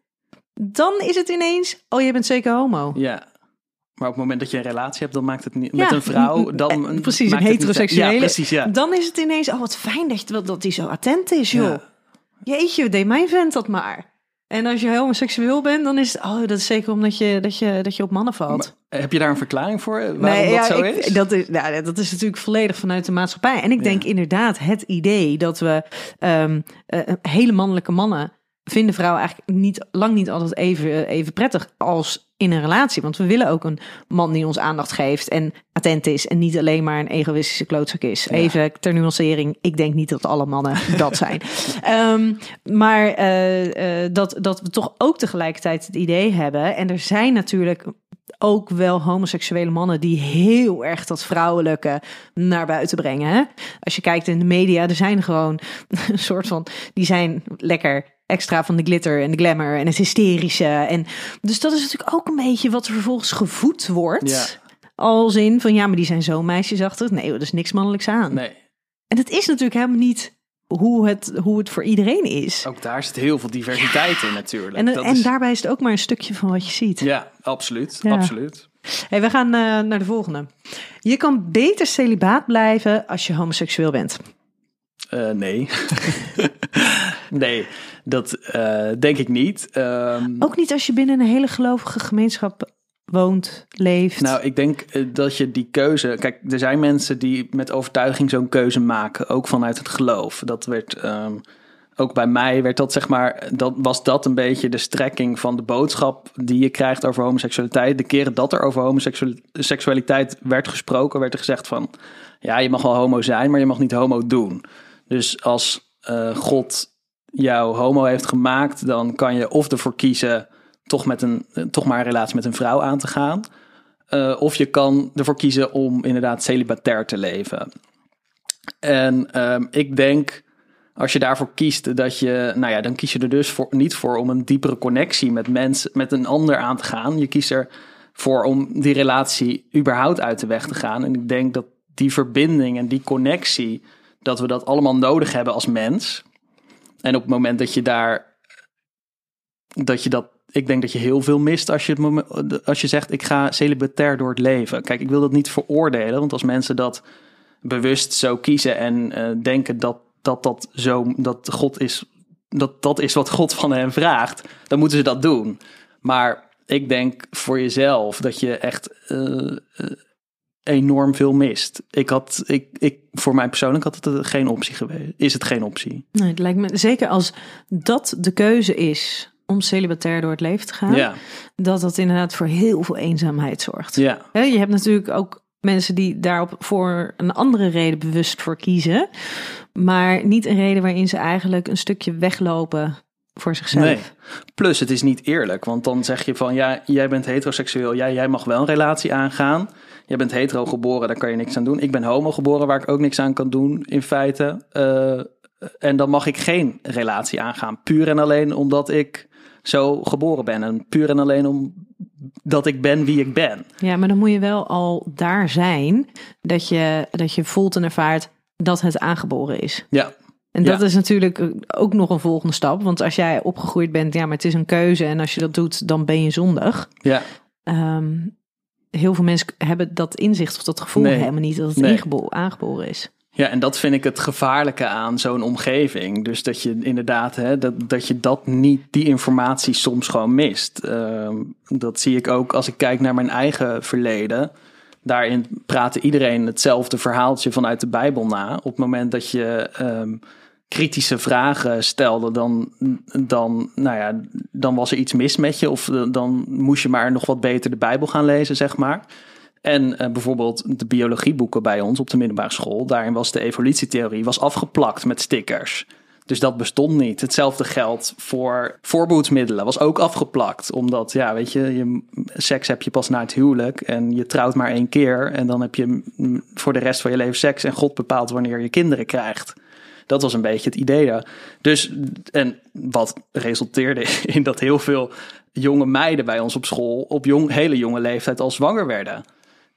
dan is het ineens, oh je bent zeker homo. ja. Maar op het moment dat je een relatie hebt, dan maakt het niet. Ja, Met een vrouw, (laughs) dan. eh, precies, een het niet- heteroseksuele. Ja, precies, ja. Dan is het ineens, oh wat fijn dat, je, dat hij zo attent is, joh. Jeetje, deed mijn vent dat maar. En als je homoseksueel bent, dan is het, oh dat is zeker omdat je, dat je, dat je op mannen valt. Maar Heb je daar een verklaring voor? Waarom Nee, dat ja, zo ik- is? Dat is, nou, dat is natuurlijk volledig vanuit de maatschappij. En ik denk inderdaad het idee dat we ehm, eh, hele mannelijke mannen vinden vrouwen eigenlijk niet, lang niet altijd even, even prettig als in een relatie. Want we willen ook een man die ons aandacht geeft en attent is en niet alleen maar een egoïstische klootzak is. Even ter nuancering, ik denk niet dat alle mannen (laughs) dat zijn. Ehm, maar eh, eh, dat, dat we toch ook tegelijkertijd het idee hebben. En er zijn natuurlijk ook wel homoseksuele mannen die heel erg dat vrouwelijke naar buiten brengen. Hè? Als je kijkt in de media, er zijn gewoon (laughs) een soort van, die zijn lekker extra van de glitter en de glamour en het hysterische. En dus dat is natuurlijk ook een beetje wat er vervolgens gevoed wordt. Ja. Als in van ja, maar die zijn zo meisjesachtig. Nee, er is niks mannelijks aan. Nee, En het is natuurlijk helemaal niet hoe het, hoe het voor iedereen is. ook daar zit heel veel diversiteit in natuurlijk. En, Dat en is- daarbij is het ook maar een stukje van wat je ziet. Ja, absoluut. Ja. absoluut. Hey, we gaan eh, naar de volgende. Je kan beter celibaat blijven als je homoseksueel bent. Eh, nee. (laughs) nee, dat eh, denk ik niet. Ehm, Ook niet als je binnen een hele gelovige gemeenschap woont, leeft. Nou, ik denk eh, dat je die keuze. Kijk, er zijn mensen die met overtuiging zo'n keuze maken, ook vanuit het geloof. Dat werd. ehm, ook bij mij werd dat zeg maar, dat was dat een beetje de strekking van de boodschap die je krijgt over homoseksualiteit. De keren dat er over homoseksualiteit werd gesproken, werd er gezegd van, ja, je mag wel homo zijn, maar je mag niet homo doen. Dus als eh, God jou homo heeft gemaakt, dan kan je of ervoor kiezen toch, met een, toch maar een relatie met een vrouw aan te gaan. Eh, of je kan ervoor kiezen om inderdaad celibatair te leven. En ehm, ik denk, als je daarvoor kiest, dat je, nou ja, dan kies je er dus voor, niet voor om een diepere connectie met mensen, met een ander aan te gaan. Je kiest ervoor om die relatie überhaupt uit de weg te gaan. En ik denk dat die verbinding en die connectie, dat we dat allemaal nodig hebben als mens. En op het moment dat je daar, dat je dat, ik denk dat je heel veel mist als je, het moment, als je zegt, ik ga celibatair door het leven. Kijk, ik wil dat niet veroordelen, want als mensen dat bewust zo kiezen en eh, denken dat, dat dat zo, dat God is, dat dat is wat God van hen vraagt, dan moeten ze dat doen. Maar ik denk voor jezelf dat je echt eh, eh, enorm veel mist. Ik had, ik, ik, voor mij persoonlijk had het geen optie geweest. Is het geen optie? Nee, het lijkt me zeker als dat de keuze is om celibatair door het leven te gaan, Ja, dat dat inderdaad voor heel veel eenzaamheid zorgt. ja, Je hebt natuurlijk ook mensen die daarop voor een andere reden bewust voor kiezen, maar niet een reden waarin ze eigenlijk een stukje weglopen voor zichzelf. nee. Plus, het is niet eerlijk, want dan zeg je van ja, jij bent heteroseksueel, jij, jij mag wel een relatie aangaan. Jij bent hetero geboren, daar kan je niks aan doen. Ik ben homo geboren, waar ik ook niks aan kan doen, in feite. Eh, en dan mag ik geen relatie aangaan. Puur en alleen omdat ik zo geboren ben. En puur en alleen omdat ik ben wie ik ben. Ja, maar dan moet je wel al daar zijn dat je, dat je voelt en ervaart dat het aangeboren is. Ja, En dat Ja. is natuurlijk ook nog een volgende stap. Want als jij opgegroeid bent, ja, maar het is een keuze. En als je dat doet, dan ben je zondig. ja, Ehm, heel veel mensen hebben dat inzicht of dat gevoel Nee. helemaal niet dat het Nee. aangeboren is. Ja, en dat vind ik het gevaarlijke aan zo'n omgeving. Dus dat je inderdaad, hè, dat, dat je dat niet, die informatie soms gewoon mist. Ehm, dat zie ik ook als ik kijk naar mijn eigen verleden. Daarin praatte iedereen hetzelfde verhaaltje vanuit de Bijbel na. Op het moment dat je, ehm, kritische vragen stelde, dan, dan, nou ja, dan was er iets mis met je. Of dan moest je maar nog wat beter de Bijbel gaan lezen, zeg maar. En uh, bijvoorbeeld de biologieboeken bij ons op de middelbare school, daarin was de evolutietheorie was afgeplakt met stickers. Dus dat bestond niet. Hetzelfde geldt voor voorbehoedsmiddelen. Was ook afgeplakt. Omdat, ja, weet je, je, seks heb je pas na het huwelijk. En je trouwt maar één keer. En dan heb je voor de rest van je leven seks. En God bepaalt wanneer je kinderen krijgt. Dat was een beetje het idee. Ja. Dus, en wat resulteerde (laughs) in dat heel veel jonge meiden bij ons op school. op jong, hele jonge leeftijd al zwanger werden.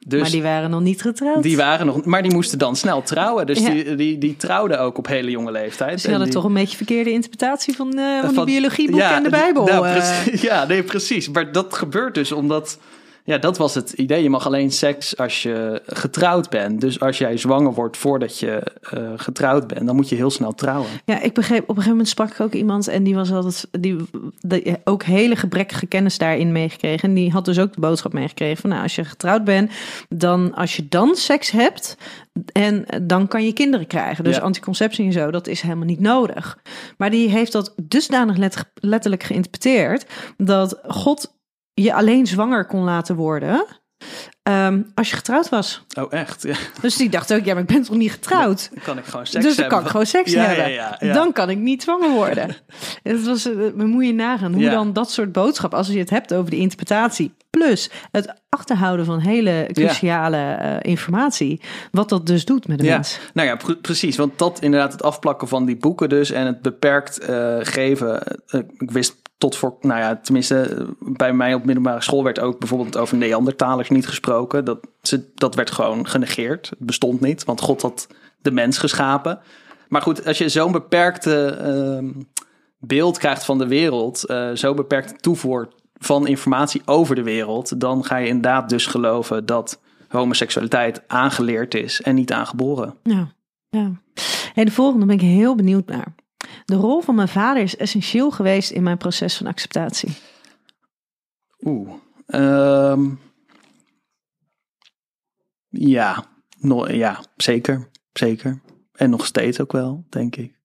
Dus maar die waren nog niet getrouwd. Die waren nog, maar die moesten dan snel trouwen. Dus die, die, die trouwden ook op hele jonge leeftijd. Dus die hadden toch een beetje verkeerde interpretatie van, uh, van, van die biologieboek en de Bijbel. Nou, precies, (laughs) ja, nee, precies. Maar dat gebeurt dus omdat ja, dat was het idee. Je mag alleen seks als je getrouwd bent. Dus als jij zwanger wordt voordat je uh, getrouwd bent, dan moet je heel snel trouwen. Ja, ik begreep, op een gegeven moment sprak ik ook iemand en die was altijd, die, die ook hele gebrekkige kennis daarin meegekregen. En die had dus ook de boodschap meegekregen van, nou, als je getrouwd bent, dan als je dan seks hebt, en dan kan je kinderen krijgen. Dus anticonceptie en zo, dat is helemaal niet nodig. Maar die heeft dat dusdanig letterlijk geïnterpreteerd dat God je alleen zwanger kon laten worden. Um, als je getrouwd was. Oh, echt? Ja. Dus die dacht ook, ja, maar ik ben toch niet getrouwd? Dan kan ik gewoon seks dus dan kan ik gewoon seks ja, hebben. Ja, dan kan ik niet zwanger worden. (laughs) Het was, uh, moet je nagaan hoe dan dat soort boodschap, als je het hebt over de interpretatie, plus het achterhouden van hele cruciale uh, informatie, wat dat dus doet met de mens. Nou ja, pr precies. Want dat inderdaad het afplakken van die boeken dus en het beperkt uh, geven. ik wist tot voor, nou ja, tenminste, bij mij op middelbare school werd ook bijvoorbeeld over Neandertalers niet gesproken. Dat, dat werd gewoon genegeerd. Het bestond niet, want God had de mens geschapen. Maar goed, als je zo'n beperkte uh, beeld krijgt van de wereld, uh, zo'n beperkte toevoer van informatie over de wereld, dan ga je inderdaad dus geloven dat homoseksualiteit aangeleerd is en niet aangeboren. Ja, ja. De volgende ben ik heel benieuwd naar. De rol van mijn vader is essentieel geweest in mijn proces van acceptatie. Oeh. Um, ja, no, ja, zeker. Zeker. En nog steeds ook wel, denk ik.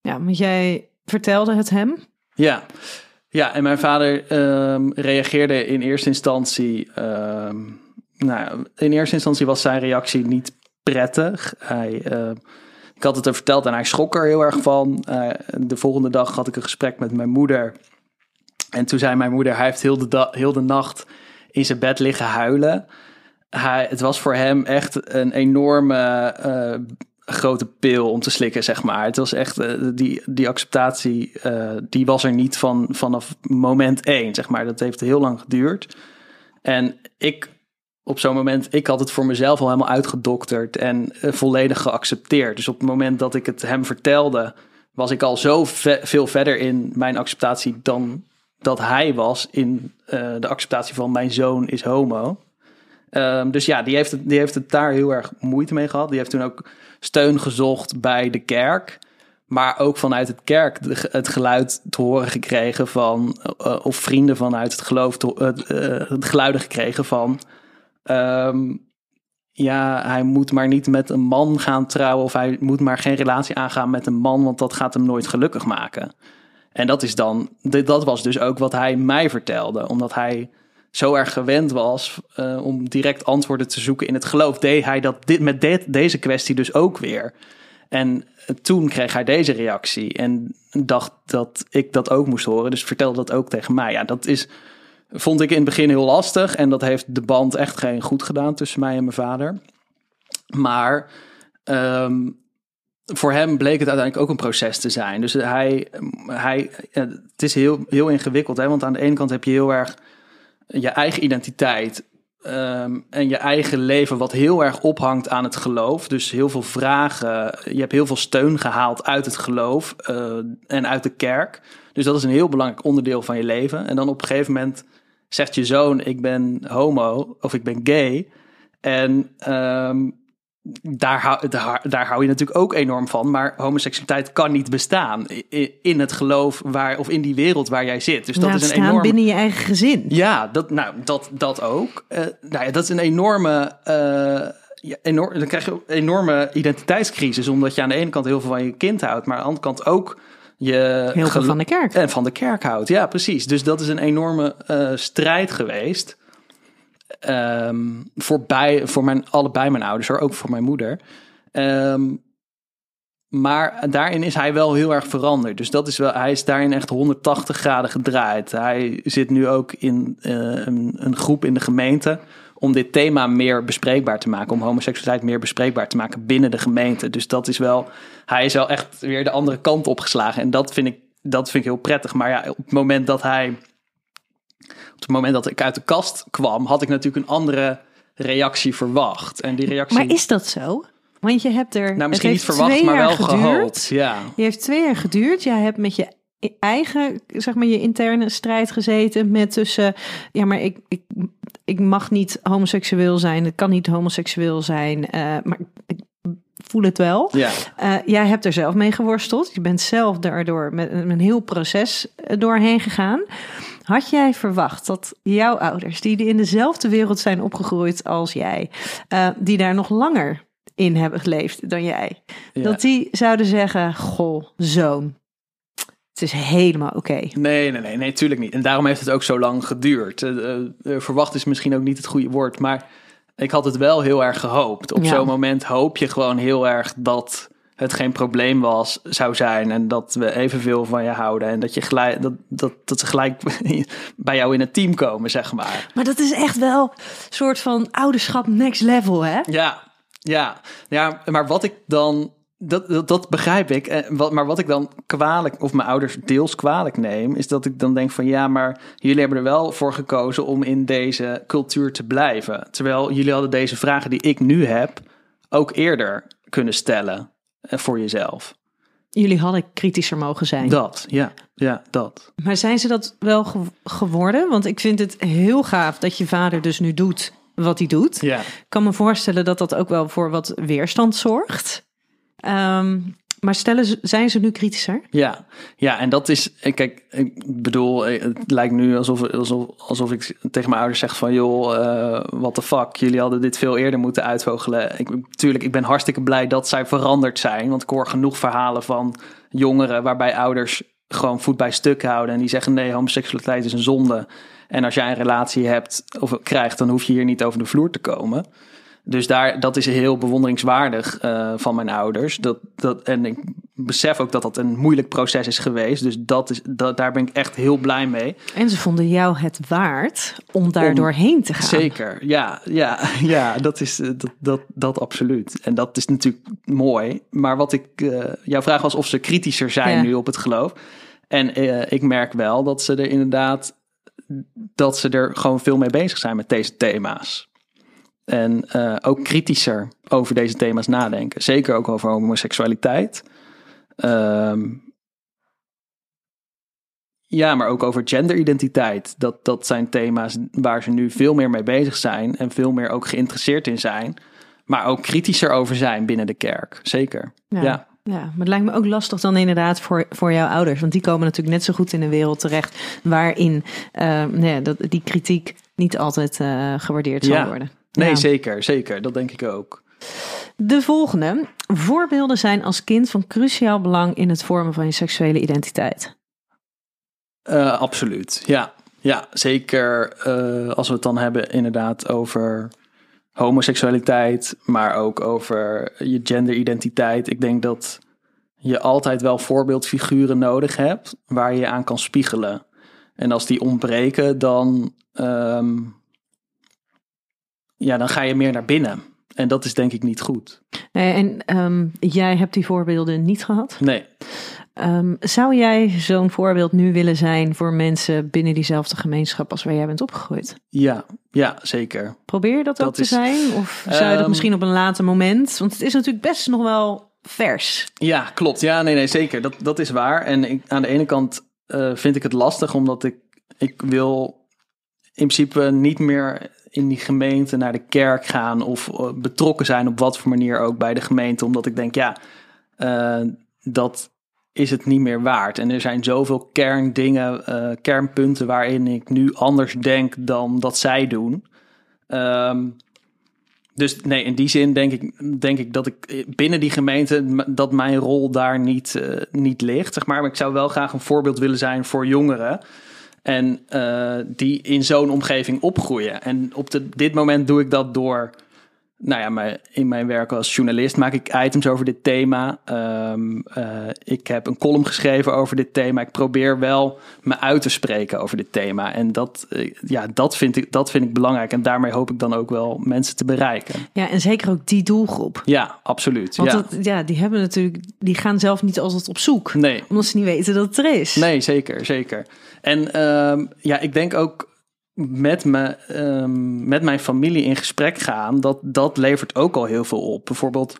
Ja, want jij vertelde het hem? Ja, ja en mijn vader um, reageerde in eerste instantie. Um, nou, in eerste instantie was zijn reactie niet prettig. Hij. Uh, ik had het er verteld en hij schrok er heel erg van. Uh, de volgende dag had ik een gesprek met mijn moeder. En toen zei mijn moeder, hij heeft heel de, heel de nacht in zijn bed liggen huilen. Hij, het was voor hem echt een enorme uh, grote pil om te slikken, zeg maar. Het was echt, uh, die, die acceptatie, die was er niet van, vanaf moment één, zeg maar. Dat heeft heel lang geduurd. En ik op zo'n moment, ik had het voor mezelf al helemaal uitgedokterd en uh, volledig geaccepteerd. Dus op het moment dat ik het hem vertelde, was ik al zo ve veel verder in mijn acceptatie dan dat hij was in uh, de acceptatie van mijn zoon is homo. Um, dus ja, die heeft, het, die heeft het daar heel erg moeite mee gehad. Die heeft toen ook steun gezocht bij de kerk. Maar ook vanuit het kerk het geluid te horen gekregen van, uh, of vrienden vanuit het geloof, het geluiden gekregen van Um, ja, hij moet maar niet met een man gaan trouwen of hij moet maar geen relatie aangaan met een man, want dat gaat hem nooit gelukkig maken. En dat is dan, dat was dus ook wat hij mij vertelde, omdat hij zo erg gewend was uh, om direct antwoorden te zoeken in het geloof, deed hij dat dit, met deze kwestie dus ook weer. En toen kreeg hij deze reactie en dacht dat ik dat ook moest horen, dus vertelde dat ook tegen mij. Ja, dat is Vond ik in het begin heel lastig. En dat heeft de band echt geen goed gedaan tussen mij en mijn vader. Maar um, voor hem bleek het uiteindelijk ook een proces te zijn. Dus hij, hij het is heel, heel ingewikkeld. Hè? Want aan de ene kant heb je heel erg je eigen identiteit. Um, en je eigen leven, wat heel erg ophangt aan het geloof. Dus heel veel vragen. Je hebt heel veel steun gehaald uit het geloof uh, en uit de kerk. Dus dat is een heel belangrijk onderdeel van je leven. En dan op een gegeven moment zegt je zoon: Ik ben homo of ik ben gay. En um, daar, hou, daar, daar hou je natuurlijk ook enorm van. Maar homoseksualiteit kan niet bestaan in het geloof waar, of in die wereld waar jij zit. Dus dat is een enorm. binnen je eigen gezin. Ja, dat, nou, dat, dat ook. Uh, nou ja, dat is een enorme. Uh, ja, enorm, dan krijg je ook enorme identiteitscrisis. Omdat je aan de ene kant heel veel van je kind houdt, maar aan de andere kant ook je Heel veel van de kerk. En van de kerk houdt. Ja, precies. Dus dat is een enorme eh, strijd geweest. Ehm, voor, bij, voor mijn, allebei mijn ouders, hoor, ook voor mijn moeder. Ehm, maar daarin is hij wel heel erg veranderd. Dus dat is wel, hij is daarin echt 180 graden gedraaid. Hij zit nu ook in eh, een, een groep in de gemeente om dit thema meer bespreekbaar te maken. Om homoseksualiteit meer bespreekbaar te maken binnen de gemeente. Dus dat is wel, hij is wel echt weer de andere kant opgeslagen. En dat vind ik, dat vind ik heel prettig. Maar ja, op het moment dat hij, op het moment dat ik uit de kast kwam, had ik natuurlijk een andere reactie verwacht. En die reactie, Maar is dat zo? Want je hebt er. nou misschien niet verwacht, maar wel geduurd. gehoopt. Ja. Je heeft twee jaar geduurd. Jij hebt met je eigen, zeg maar, je interne strijd gezeten. Met tussen, ja, maar ik, ik, ik mag niet homoseksueel zijn. Ik kan niet homoseksueel zijn. eh, maar ik voel het wel. Ja. Eh, jij hebt er zelf mee geworsteld. Je bent zelf daardoor met een heel proces eh, doorheen gegaan. Had jij verwacht dat jouw ouders, die in dezelfde wereld zijn opgegroeid als jij, die daar nog langer in hebben geleefd dan jij, Ja. dat die zouden zeggen: Goh, zoon, het is helemaal oké. Nee, nee, nee, nee, tuurlijk niet. En daarom heeft het ook zo lang geduurd. Eh, eh, verwacht is misschien ook niet het goede woord, maar ik had het wel heel erg gehoopt. Op Ja. zo'n moment hoop je gewoon heel erg dat het geen probleem was, zou zijn en dat we evenveel van je houden en dat, je gelijk, dat, dat, dat ze gelijk (laughs) bij jou in het team komen, zeg maar. Maar dat is echt wel een soort van ouderschap next level, hè? Ja, ja, ja, maar wat ik dan, dat, dat, dat begrijp ik. Eh, wat, maar wat ik dan kwalijk, of mijn ouders deels kwalijk neem, is dat ik dan denk van ja, maar jullie hebben er wel voor gekozen om in deze cultuur te blijven. Terwijl jullie hadden deze vragen die ik nu heb ook eerder kunnen stellen eh, voor jezelf. Jullie hadden kritischer mogen zijn. Dat, ja, ja, dat. Maar zijn ze dat wel ge- geworden? Want ik vind het heel gaaf dat je vader dus nu doet wat hij doet. Ja. Ik kan me voorstellen dat dat ook wel voor wat weerstand zorgt. Ehm, maar stellen zijn ze nu kritischer? Ja, ja, en dat is, eh, kijk, ik bedoel, eh, het lijkt nu alsof, alsof, alsof ik tegen mijn ouders zeg van, joh, eh what the fuck, jullie hadden dit veel eerder moeten uitvogelen. Ik, tuurlijk, ik ben hartstikke blij dat zij veranderd zijn, want ik hoor genoeg verhalen van jongeren waarbij ouders gewoon voet bij stuk houden en die zeggen, nee, homoseksualiteit is een zonde. En als jij een relatie hebt of krijgt, dan hoef je hier niet over de vloer te komen. Dus daar, dat is heel bewonderingswaardig eh, van mijn ouders. Dat, dat, en ik besef ook dat dat een moeilijk proces is geweest. Dus dat is, dat, daar ben ik echt heel blij mee. En ze vonden jou het waard om daar Om- doorheen te gaan. Zeker, ja, ja, (laughs) ja dat, is, eh, dat, dat, dat absoluut. En dat is natuurlijk mooi. Maar wat ik, eh, jouw vraag was of ze kritischer zijn Ja. nu op het geloof. En ik merk wel dat ze er inderdaad, dat ze er gewoon veel mee bezig zijn met deze thema's. En eh, ook kritischer over deze thema's nadenken. Zeker ook over homoseksualiteit. Ehm, ja, maar ook over genderidentiteit. Dat, dat zijn thema's waar ze nu veel meer mee bezig zijn. En veel meer ook geïnteresseerd in zijn. Maar ook kritischer over zijn binnen de kerk. Zeker. Ja. Ja. Ja, maar het lijkt me ook lastig dan inderdaad voor, voor jouw ouders. Want die komen natuurlijk net zo goed in een wereld terecht waarin eh, nee, dat, die kritiek niet altijd eh, gewaardeerd zal Ja. worden. Nee, Ja. zeker. Zeker. Dat denk ik ook. De volgende. Voorbeelden zijn als kind van cruciaal belang in het vormen van je seksuele identiteit. Eh, absoluut. Ja, ja zeker eh, als we het dan hebben inderdaad over homoseksualiteit, maar ook over je genderidentiteit. Ik denk dat je altijd wel voorbeeldfiguren nodig hebt waar je je aan kan spiegelen. En als die ontbreken, dan, ehm, ja, dan ga je meer naar binnen. En dat is denk ik niet goed. Eh, En ehm, jij hebt die voorbeelden niet gehad. Nee. Ehm, zou jij zo'n voorbeeld nu willen zijn voor mensen binnen diezelfde gemeenschap als waar jij bent opgegroeid? Ja, ja, zeker. Probeer je dat, ook Dat te zijn? Of zou je dat Ehm, misschien op een later moment? Want het is natuurlijk best nog wel vers. Ja, klopt. Ja, nee, nee, zeker. Dat, dat is waar. En ik, aan de ene kant eh, vind ik het lastig, omdat ik, ik wil in principe niet meer in die gemeente naar de kerk gaan of eh, betrokken zijn op wat voor manier ook bij de gemeente, omdat ik denk, ja, eh, dat is het niet meer waard. En er zijn zoveel kerndingen, eh, kernpunten waarin ik nu anders denk dan dat zij doen. Ehm, Dus nee, in die zin denk ik, denk ik dat ik binnen die gemeente dat mijn rol daar niet, eh, niet ligt. Zeg maar. maar ik zou wel graag een voorbeeld willen zijn voor jongeren. En eh, die in zo'n omgeving opgroeien. En op dit moment doe ik dat door. Nou ja, mijn, in mijn werk als journalist maak ik items over dit thema. Ehm, eh, ik heb een column geschreven over dit thema. Ik probeer wel me uit te spreken over dit thema. En dat, eh, ja, dat, vind ik, dat vind ik belangrijk. En daarmee hoop ik dan ook wel mensen te bereiken. Ja, en zeker ook die doelgroep. Ja, absoluut. Want ja. Dat, ja, die hebben natuurlijk, die gaan zelf niet altijd op zoek. Nee. Omdat ze niet weten dat het er is. Nee, zeker, zeker. En ehm, ja, ik denk ook met, me, ehm, met mijn familie in gesprek gaan, dat, dat levert ook al heel veel op. Bijvoorbeeld,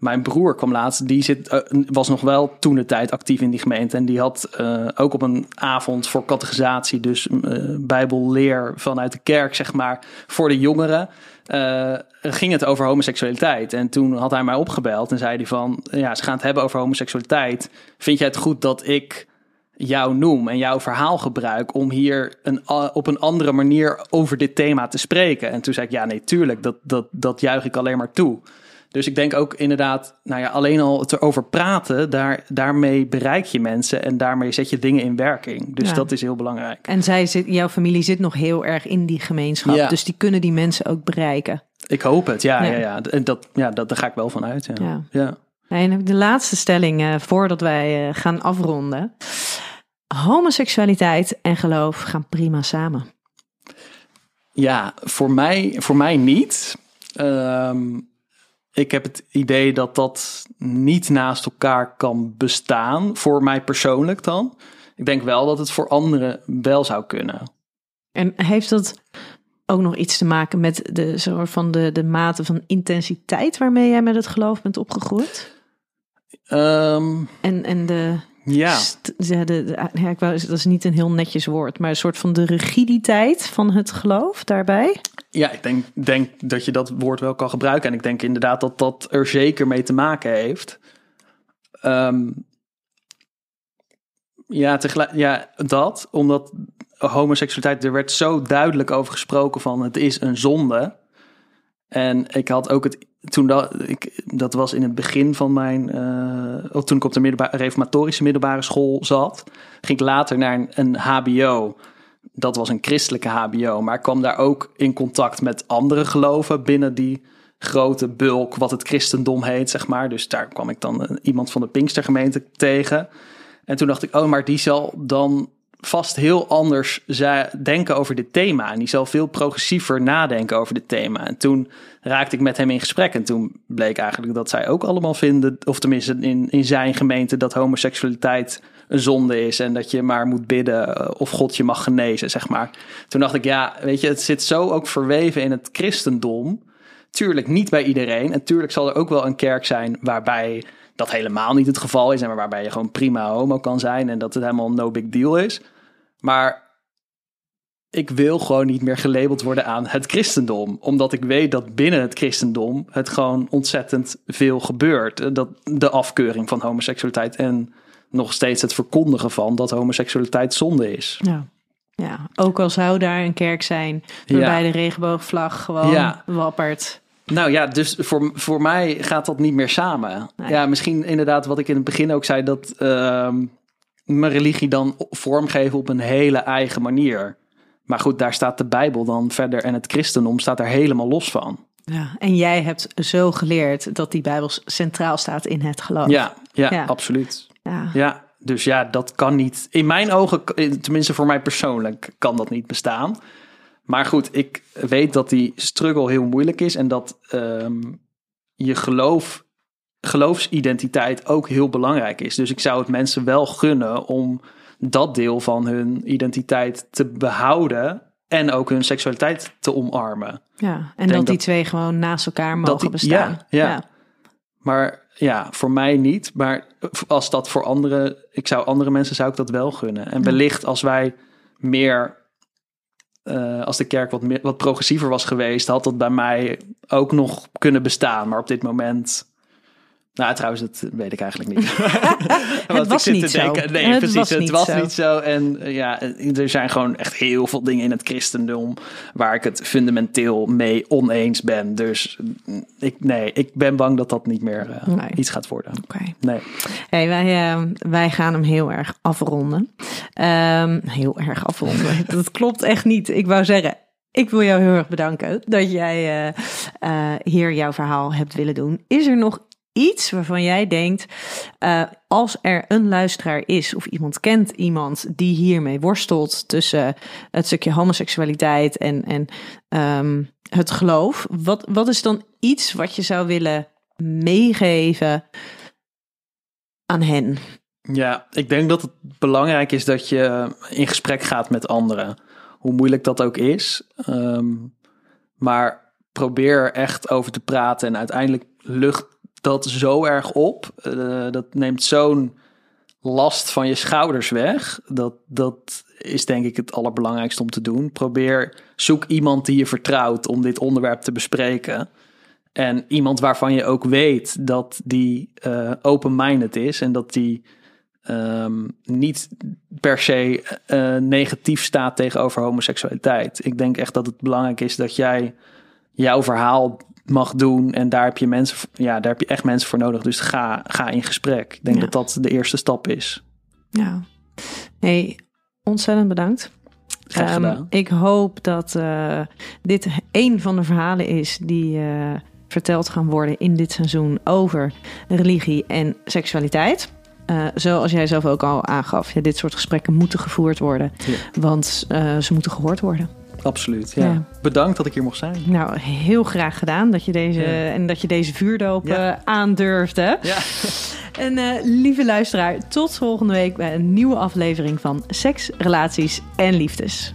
mijn broer kwam laatst, die zit, eh, was nog wel toen de tijd actief in die gemeente. En die had eh, ook op een avond voor categorisatie, dus eh, bijbelleer vanuit de kerk, zeg maar, voor de jongeren. ging het over homoseksualiteit. En toen had hij mij opgebeld en zei hij van, ja, ze gaan het hebben over homoseksualiteit. Vind jij het goed dat ik jou noem en jouw verhaal gebruik om hier een, op een andere manier over dit thema te spreken. En toen zei ik, ja, nee, tuurlijk, dat, dat, dat juich ik alleen maar toe. Dus ik denk ook inderdaad, nou ja, alleen al het erover praten, daar, daarmee bereik je mensen en daarmee zet je dingen in werking. Dus Ja. dat is heel belangrijk. En zij zit, jouw familie zit nog heel erg in die gemeenschap. Ja. Dus die kunnen die mensen ook bereiken. Ik hoop het, ja, Ja. ja. ja, En dat, ja dat, daar ga ik wel van uit. Ja. Ja. En de laatste stelling eh, voordat wij eh, gaan afronden. Homoseksualiteit en geloof gaan prima samen. Ja, voor mij, voor mij niet. Ehm, ik heb het idee dat dat niet naast elkaar kan bestaan. Voor mij persoonlijk dan. Ik denk wel dat het voor anderen wel zou kunnen. En heeft dat ook nog iets te maken met de soort van de, de mate van intensiteit waarmee jij met het geloof bent opgegroeid? Ehm, En, en de, ja, st- ja, de, de- ja, ik wou, dat is niet een heel netjes woord, maar een soort van de rigiditeit van het geloof daarbij. ja, ik denk, denk dat je dat woord wel kan gebruiken. En ik denk inderdaad dat dat er zeker mee te maken heeft. Ehm, ja, tegelijk, ja, dat. Omdat homoseksualiteit, er werd zo duidelijk over gesproken van het is een zonde. En ik had ook het, toen dat, ik, dat was in het begin van mijn, of toen ik op de reformatorische middelbare school zat, ging ik later naar een, een HBO. Dat was een christelijke HBO, maar ik kwam daar ook in contact met andere geloven binnen die grote bulk, wat het christendom heet, zeg maar. Dus daar kwam ik dan eh, iemand van de Pinkstergemeente tegen. En toen dacht ik, oh, maar die zal dan vast heel anders denken over dit thema. En die zal veel progressiever nadenken over dit thema. En toen raakte ik met hem in gesprek. En toen bleek eigenlijk dat zij ook allemaal vinden, of tenminste in, in zijn gemeente, dat homoseksualiteit een zonde is. En dat je maar moet bidden eh, of God je mag genezen, zeg maar. Toen dacht ik, ja, weet je, het zit zo ook verweven in het christendom. Tuurlijk niet bij iedereen. En tuurlijk zal er ook wel een kerk zijn waarbij dat helemaal niet het geval is. En waarbij je gewoon prima homo kan zijn en dat het helemaal no big deal is. Maar ik wil gewoon niet meer gelabeld worden aan het christendom. Omdat ik weet dat binnen het christendom het gewoon ontzettend veel gebeurt. Dat de afkeuring van homoseksualiteit en nog steeds het verkondigen van dat homoseksualiteit zonde is. Ja. ja, ook al zou daar een kerk zijn waarbij de regenboogvlag gewoon Ja. wappert. Nou ja, dus voor, voor mij gaat dat niet meer samen. Nee. Ja, misschien inderdaad wat ik in het begin ook zei, dat ehm, mijn religie dan vormgeven op een hele eigen manier. Maar goed, daar staat de Bijbel dan verder en het christendom staat daar helemaal los van. Ja, en jij hebt zo geleerd dat die Bijbel centraal staat in het geloof. Ja, ja, Ja. absoluut. Ja. Ja, dus ja, dat kan niet. In mijn ogen, tenminste voor mij persoonlijk, kan dat niet bestaan. Maar goed, ik weet dat die struggle heel moeilijk is en dat ehm, je geloof, geloofsidentiteit ook heel belangrijk is. Dus ik zou het mensen wel gunnen om dat deel van hun identiteit te behouden en ook hun seksualiteit te omarmen. Ja, en dat die twee gewoon naast elkaar mogen die- bestaan. ja, ja. Maar ja, voor mij niet. Maar als dat voor anderen, ik zou andere mensen zou ik dat wel gunnen. En wellicht als wij meer, eh, als de kerk wat, meer, wat progressiever was geweest, had dat bij mij ook nog kunnen bestaan. Maar op dit moment, Nou, trouwens, dat weet ik eigenlijk niet. (laughs) (laughs) het was niet zo. Nee, het precies. Was het niet was zo. niet zo. En uh, ja, er zijn gewoon echt heel veel dingen in het christendom waar ik het fundamenteel mee oneens ben. Dus ik, nee, ik ben bang dat dat niet meer uh, nee. iets gaat worden. Okay. Nee. Hey, wij, uh, wij gaan hem heel erg afronden. Um, heel erg afronden. (laughs) dat klopt echt niet. Ik wou zeggen, ik wil jou heel erg bedanken dat jij uh, uh, hier jouw verhaal hebt willen doen. Is er nog iets waarvan jij denkt, uh, als er een luisteraar is of iemand kent iemand die hiermee worstelt tussen het stukje homoseksualiteit en, en um, het geloof, wat, wat is dan iets wat je zou willen meegeven aan hen? Ja, ik denk dat het belangrijk is dat je in gesprek gaat met anderen hoe moeilijk dat ook is. Um, maar probeer er echt over te praten. En uiteindelijk lucht dat zo erg op. Uh, dat neemt zo'n last van je schouders weg. Dat, dat is denk ik het allerbelangrijkste om te doen. Probeer, zoek iemand die je vertrouwt om dit onderwerp te bespreken. En iemand waarvan je ook weet dat die uh, open-minded is en dat die um, niet per se uh, negatief staat tegenover homoseksualiteit. Ik denk echt dat het belangrijk is dat jij jouw verhaal mag doen en daar heb je mensen, ja, daar heb je echt mensen voor nodig. Dus ga, ga in gesprek. Ik denk ja. dat dat de eerste stap is. Ja. Hey, ontzettend bedankt. Um, ik hoop dat uh, dit een van de verhalen is die uh, verteld gaan worden in dit seizoen over religie en seksualiteit. Uh, zoals jij zelf ook al aangaf, ja, dit soort gesprekken moeten gevoerd worden. Ja. Want ze moeten gehoord worden. Absoluut, ja. ja. Bedankt dat ik hier mocht zijn. Nou, heel graag gedaan dat je deze, ja. en dat je deze vuurdoop uh, aandurfde. Ja. (laughs) En lieve luisteraar, tot volgende week bij een nieuwe aflevering van Seks, Relaties en Liefdes.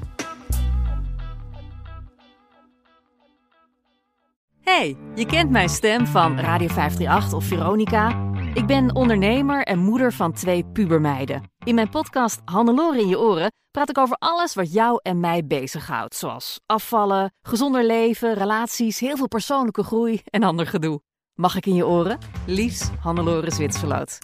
Hey, je kent mijn stem van Radio 538 of Veronica. Ik ben ondernemer en moeder van twee pubermeiden. In mijn podcast Hannelore in je oren praat ik over alles wat jou en mij bezighoudt. Zoals afvallen, gezonder leven, relaties, heel veel persoonlijke groei en ander gedoe. Mag ik in je oren? Liefs Hannelore Zwitserloot.